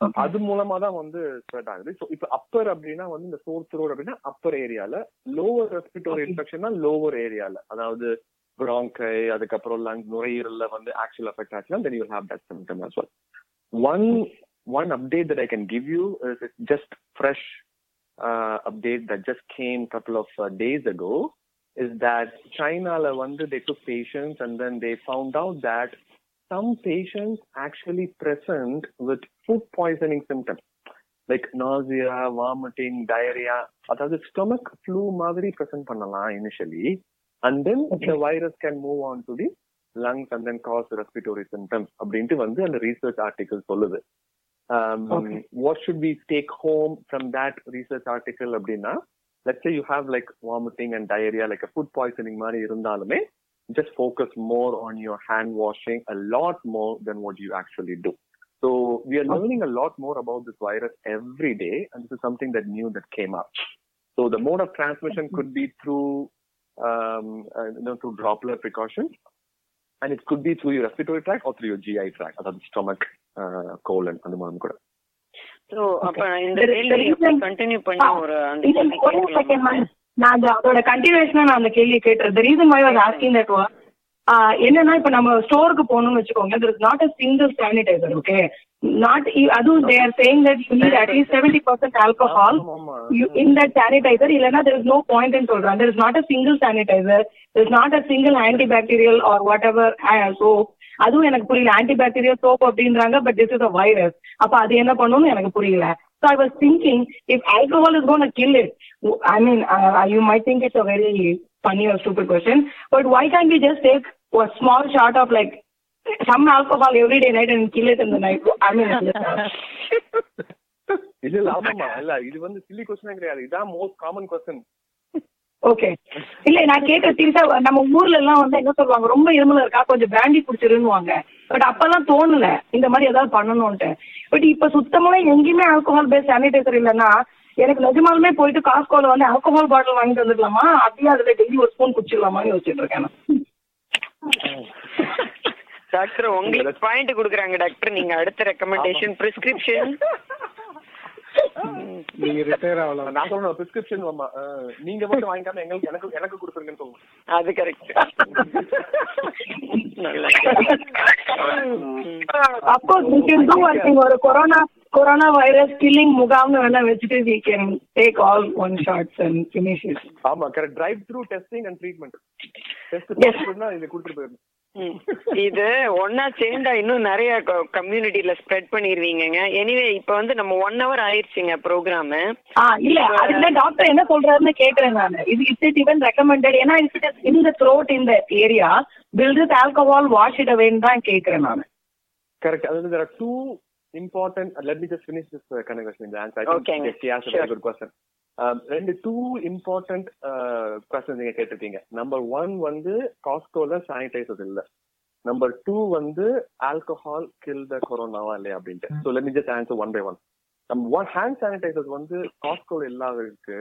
அது மூலமா தான் வந்து ஸ்ப்ரெட் ஆகுது. ஸோ இப்போ அப்பர் அப்படின்னா வந்து இந்த சோர்ஸ் ரோட் அப்படின்னா அப்பர் ஏரியால லோவர் ரெஸ்பிரேட்டரி இன்ஃபெக்ஷன்னா லோவர் ஏரியால அதாவது bronchi அதுக்கப்புறம் லங்ஸ் நுரையீரல்ல வந்து ஆக்சுவல் எஃபெக்ட் ஆச்சுன்னா then you have that symptom as well. One one update that I can give you is it's just fresh uh, update that just came couple of uh, days ago is that China வந்து they took patients and then they found out that some patients actually present with food poisoning symptoms like nausea, vomiting, diarrhea அதாவது stomach flu மாதிரி present பண்ணலாம் initially and then the virus can move on to the lungs and then cause respiratory symptoms அப்படின்ட்டு வந்து அந்த research article சொல்லுது um, what should we take home from that research article அப்படின்னா let's say you have like vomiting and diarrhea like a food poisoning மாதிரி இருந்தாலுமே just focus more on your hand washing a lot more than what you actually do so we are learning a lot more about this virus every day and this is something that new that came up so the mode of transmission could be through um, uh, you know through droplet precautions and it could be through your respiratory tract or through your GI tract அதாவது stomach uh, colon அந்த மாதிரி கூட அப்ப இந்த continue பண்ணி ஒரு அந்த. நான் அந்த அதோட கண்டினியூஷனா நான் அந்த கேள்வி கேட்டேன் was asking that was ஆஹ் என்னன்னா இப்ப நம்ம ஸ்டோருக்கு போகணும்னு வச்சுக்கோங்க there is not a single sanitizer okay not e- அதுவும் they are saying that you need at least 70% percent alcohol you, in that sanitizer இல்லைன்னா there is no point in சொல்றாங்க there is not a single sanitizer there is not a single antibacterial or whatever uh, soap அதுவும் எனக்கு புரியல antibacterial soap அப்படின்றாங்க but this is a virus அப்ப அது என்ன பண்ணும்னு எனக்கு புரியல so I was thinking if alcohol is going to kill it I mean uh, you might think it's a very funny or stupid question but why can't we just take a small shot of like some alcohol every day night and kill it in the night I mean இல்ல இல்ல ஆமாமா இல்ல இது வந்து chilli question கிடையாது இதான் most common question okay இல்ல நான் கேட்ட சீரியஸா நம்ம ஊர்ல எல்லாம் வந்து என்ன சொல்லுவாங்க ரொம்ப இருமல் இருக்கா கொஞ்சம் பிராண்டி குடிச்சிருன்னுவாங்க பட் அப்பெல்லாம் தோணல இந்த மாதிரி ஏதாவது பண்ணணும்ட்டு பட் இப்ப சுத்தமா எங்கேயுமே ஆல்கோஹால் பேஸ்ட் சானிடைசர் இல்லைன்னா எனக்கு நிஜமாலுமே போயிட்டு காஸ்கோல வந்து ஆல்கோஹால் பாட்டில் வாங்கிட்டு வந்துடலாமா? அப்படியே அதுல டெய்லி ஒரு ஸ்பூன் குடிச்சிடலாமான்னு யோசிச்சுட்டு இருக்கேன் டாக்டர் உங்களுக்கு பாயிண்ட் கொடுக்குறாங்க டாக்டர். நீங்க அடுத்த ரெக்கமெண்டேஷன் பிரிஸ்கிரிப்ஷன் நீங்க ரிட்டையர் ஆகலாம். நான் சொல்றேன் பிரிஸ்கிரிப்ஷன் நீங்க மட்டும் வாங்கிக்காம எங்களுக்கு எனக்கு எனக்கு கொடுத்துருங்கன்னு சொல்லுவோம் அது correct of course we can do one thing. ஒரு கொரோனா கொரோனா வைரஸ் கில்லிங் முகாம்னு வேணா வச்சுட்டு can take all one shots and finish it. ஆமா correct drive through testing and treatment test பண்ணா இது கொடுத்துட்டு போயிடணும். இது ஒன்னா சேர்ந்தா இன்னும் நிறைய கம்யூனிட்டில ஸ்ப்ரெட் பண்ணிருவீங்கங்க. எனிவே இப்ப வந்து நம்ம ஒன் ஹவர் ஆயிருச்சுங்க ப்ரோக்ராம் ஆ இல்ல அதுல டாக்டர் என்ன சொல்றாருன்னு கேக்குறேன் நான். இது இஸ் இட் ஈவன் ரெக்கமெண்டட் ஏன்னா it is in the throat in the area this alcohol wash it அவேன்னு தான் கேக்குறேன் நான். கரெக்ட் அதாவது there are two important let me just finish this uh, conversation the answer I think Okay. she asked a very good question. um, ரெண்டு two important question நீங்க கேட்டிருக்கீங்க. Number one வந்து காஸ்கோல sanitiser இல்ல. நம்பர் டூ வந்து alcohol kill the கொரோனாவா இல்லையா அப்படின்ட்டு. So let me just answer one by one நம்ம ஒன் ஹேண்ட் சானிடைசர்ஸ் வந்து காஸ்கோல இல்லாததுக்கு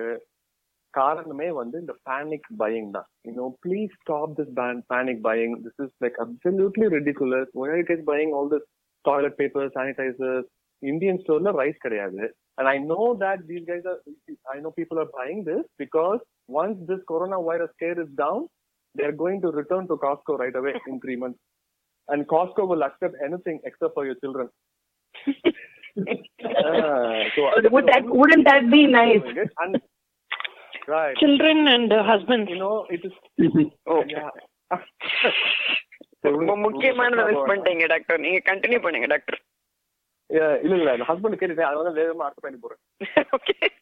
காரணமே வந்து இந்த பேனிக் பையிங் தான். You know please stop this panic buying this is like absolutely ridiculous why it buying all this toilet paper sanitiser Indian ஸ்டோர்ல rice கிடையாது. And I know that these guys are I know people are buying this because once this corona virus care is down they are going to return to Costco right away in three months. And Costco will accept anything except for your children. [LAUGHS] Uh, so would that wouldn't that be nice And, right. Children and uh, husband. You know, it is. Okay. [LAUGHS] ரொம்ப முக்கியமானதை miss பண்ணிட்டீங்க doctor நீங்க continue பண்ணுங்க doctor Yeah, இல்ல இல்ல அந்த husband கேட்டுட்டேன். அதனால வேகமா அடுத்த பையன் போறேன். [LAUGHS]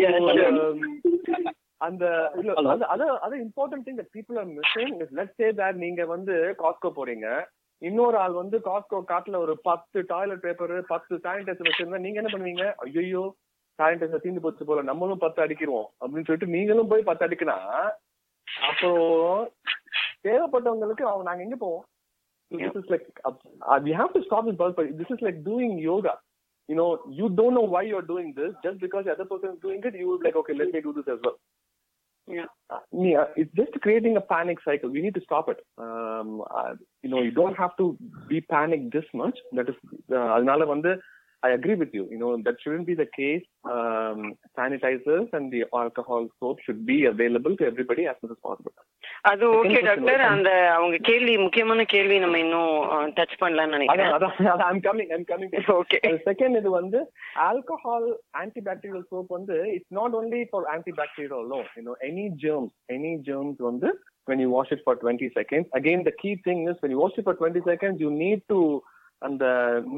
Yeah, sure. அந்த இல்ல அது அது அது important thing that people are missing is let's say that நீங்க வந்து காஸ்கோ போறீங்க. இன்னொரு ஆள் வந்து காஸ்கோ காட்டுல ஒரு பத்து டாய்லெட் பேப்பர் பத்து சானிடைசர் வச்சிருந்தா நீங்க என்ன பண்ணுவீங்க? ஐயோ சானிடைசர் தீந்து போச்சு போல நம்மளும் பத்து அடிக்கிறோம். அப்படின்னு சொல்லிட்டு நீங்களும் போய் பத்து அடிக்கினா அப்போ தேவைப்பட்டவங்களுக்கு அவங்க நாங்க எங்க போவோம்? this is like uh, uh, we have to stop this bulk purchase. This is like doing yoga. You know, you don't know why you're doing this. Just because the other person is doing it, you would like, okay, let me do this as well. Yeah. Uh, yeah, it's just creating a panic cycle. We need to stop it. Um, uh, you know, you don't have to be panicked this much. That is, uh, அதனால வந்து I agree with you. You know, that shouldn't be the case. Um, sanitizers and the alcohol soap should be available to everybody as much as possible. அது okay doctor அந்த அவங்க கேள்வி முக்கியமான கேள்வி நம்ம இன்னும் டச் பண்ணலாம்னு அதான் நினைக்கிறேன் அதான் அதான் I'm coming I'm coming okay second இது வந்து ஆல்கஹால் ஆன்டிபாக்டீரியல் சோப் வந்து it's not only for antibacterial alone you know any germs any germs வந்து when you wash it for 20 seconds again the key thing is when you wash it for 20 seconds you need to அந்த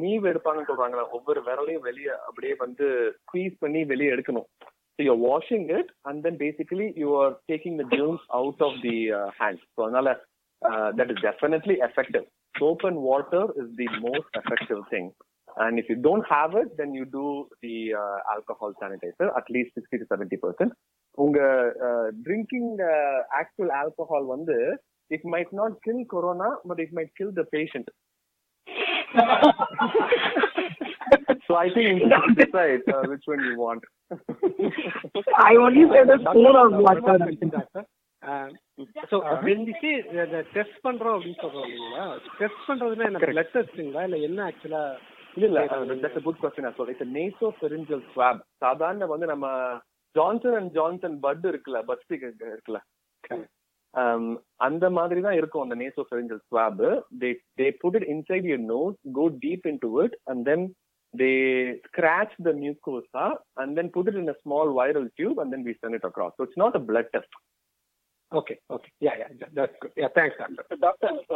மீவ் எடுப்பாங்கன்னு சொல்றாங்களா ஒவ்வொரு விரலையும் வெளியே அப்படியே வந்து squeeze பண்ணி வெளியே எடுக்கணும் so you're washing it and then basically you are taking the germs out of the hand so அதனால that is definitely effective soap and water is the most effective thing and if you don't have it, then you do the uh, alcohol sanitizer, at least 60 to உங்க drinking actual alcohol வந்து it might not kill corona but it might kill the patient so I think you should decide uh, which one you want. I only said a spoon of water. So when we say the test பண்றோம் அப்படின்னு சொல்றோம் இல்லைங்களா test பண்றதுன்னா என்ன blood டெஸ்ட்டுங்களா இல்ல என்ன ஆக்சுவலா இல்ல இல்ல that's a good question as well. It's a nasopharyngeal swab. சாதாரண வந்து நம்ம ஜான்சன் அண்ட் ஜான்சன் பட் இருக்குல்ல பட் ஸ்டிக் இருக்குல்ல um, அந்த மாதிரி தான் இருக்கும் அந்த nasopharyngeal swab. They they put it inside your nose, go deep into it, and then they scratch the mucosa and then put it in a small viral tube and then we send it across. So it's not a blood test. Okay, okay. Yeah, yeah, that's good. Yeah, thanks, doctor. Doctor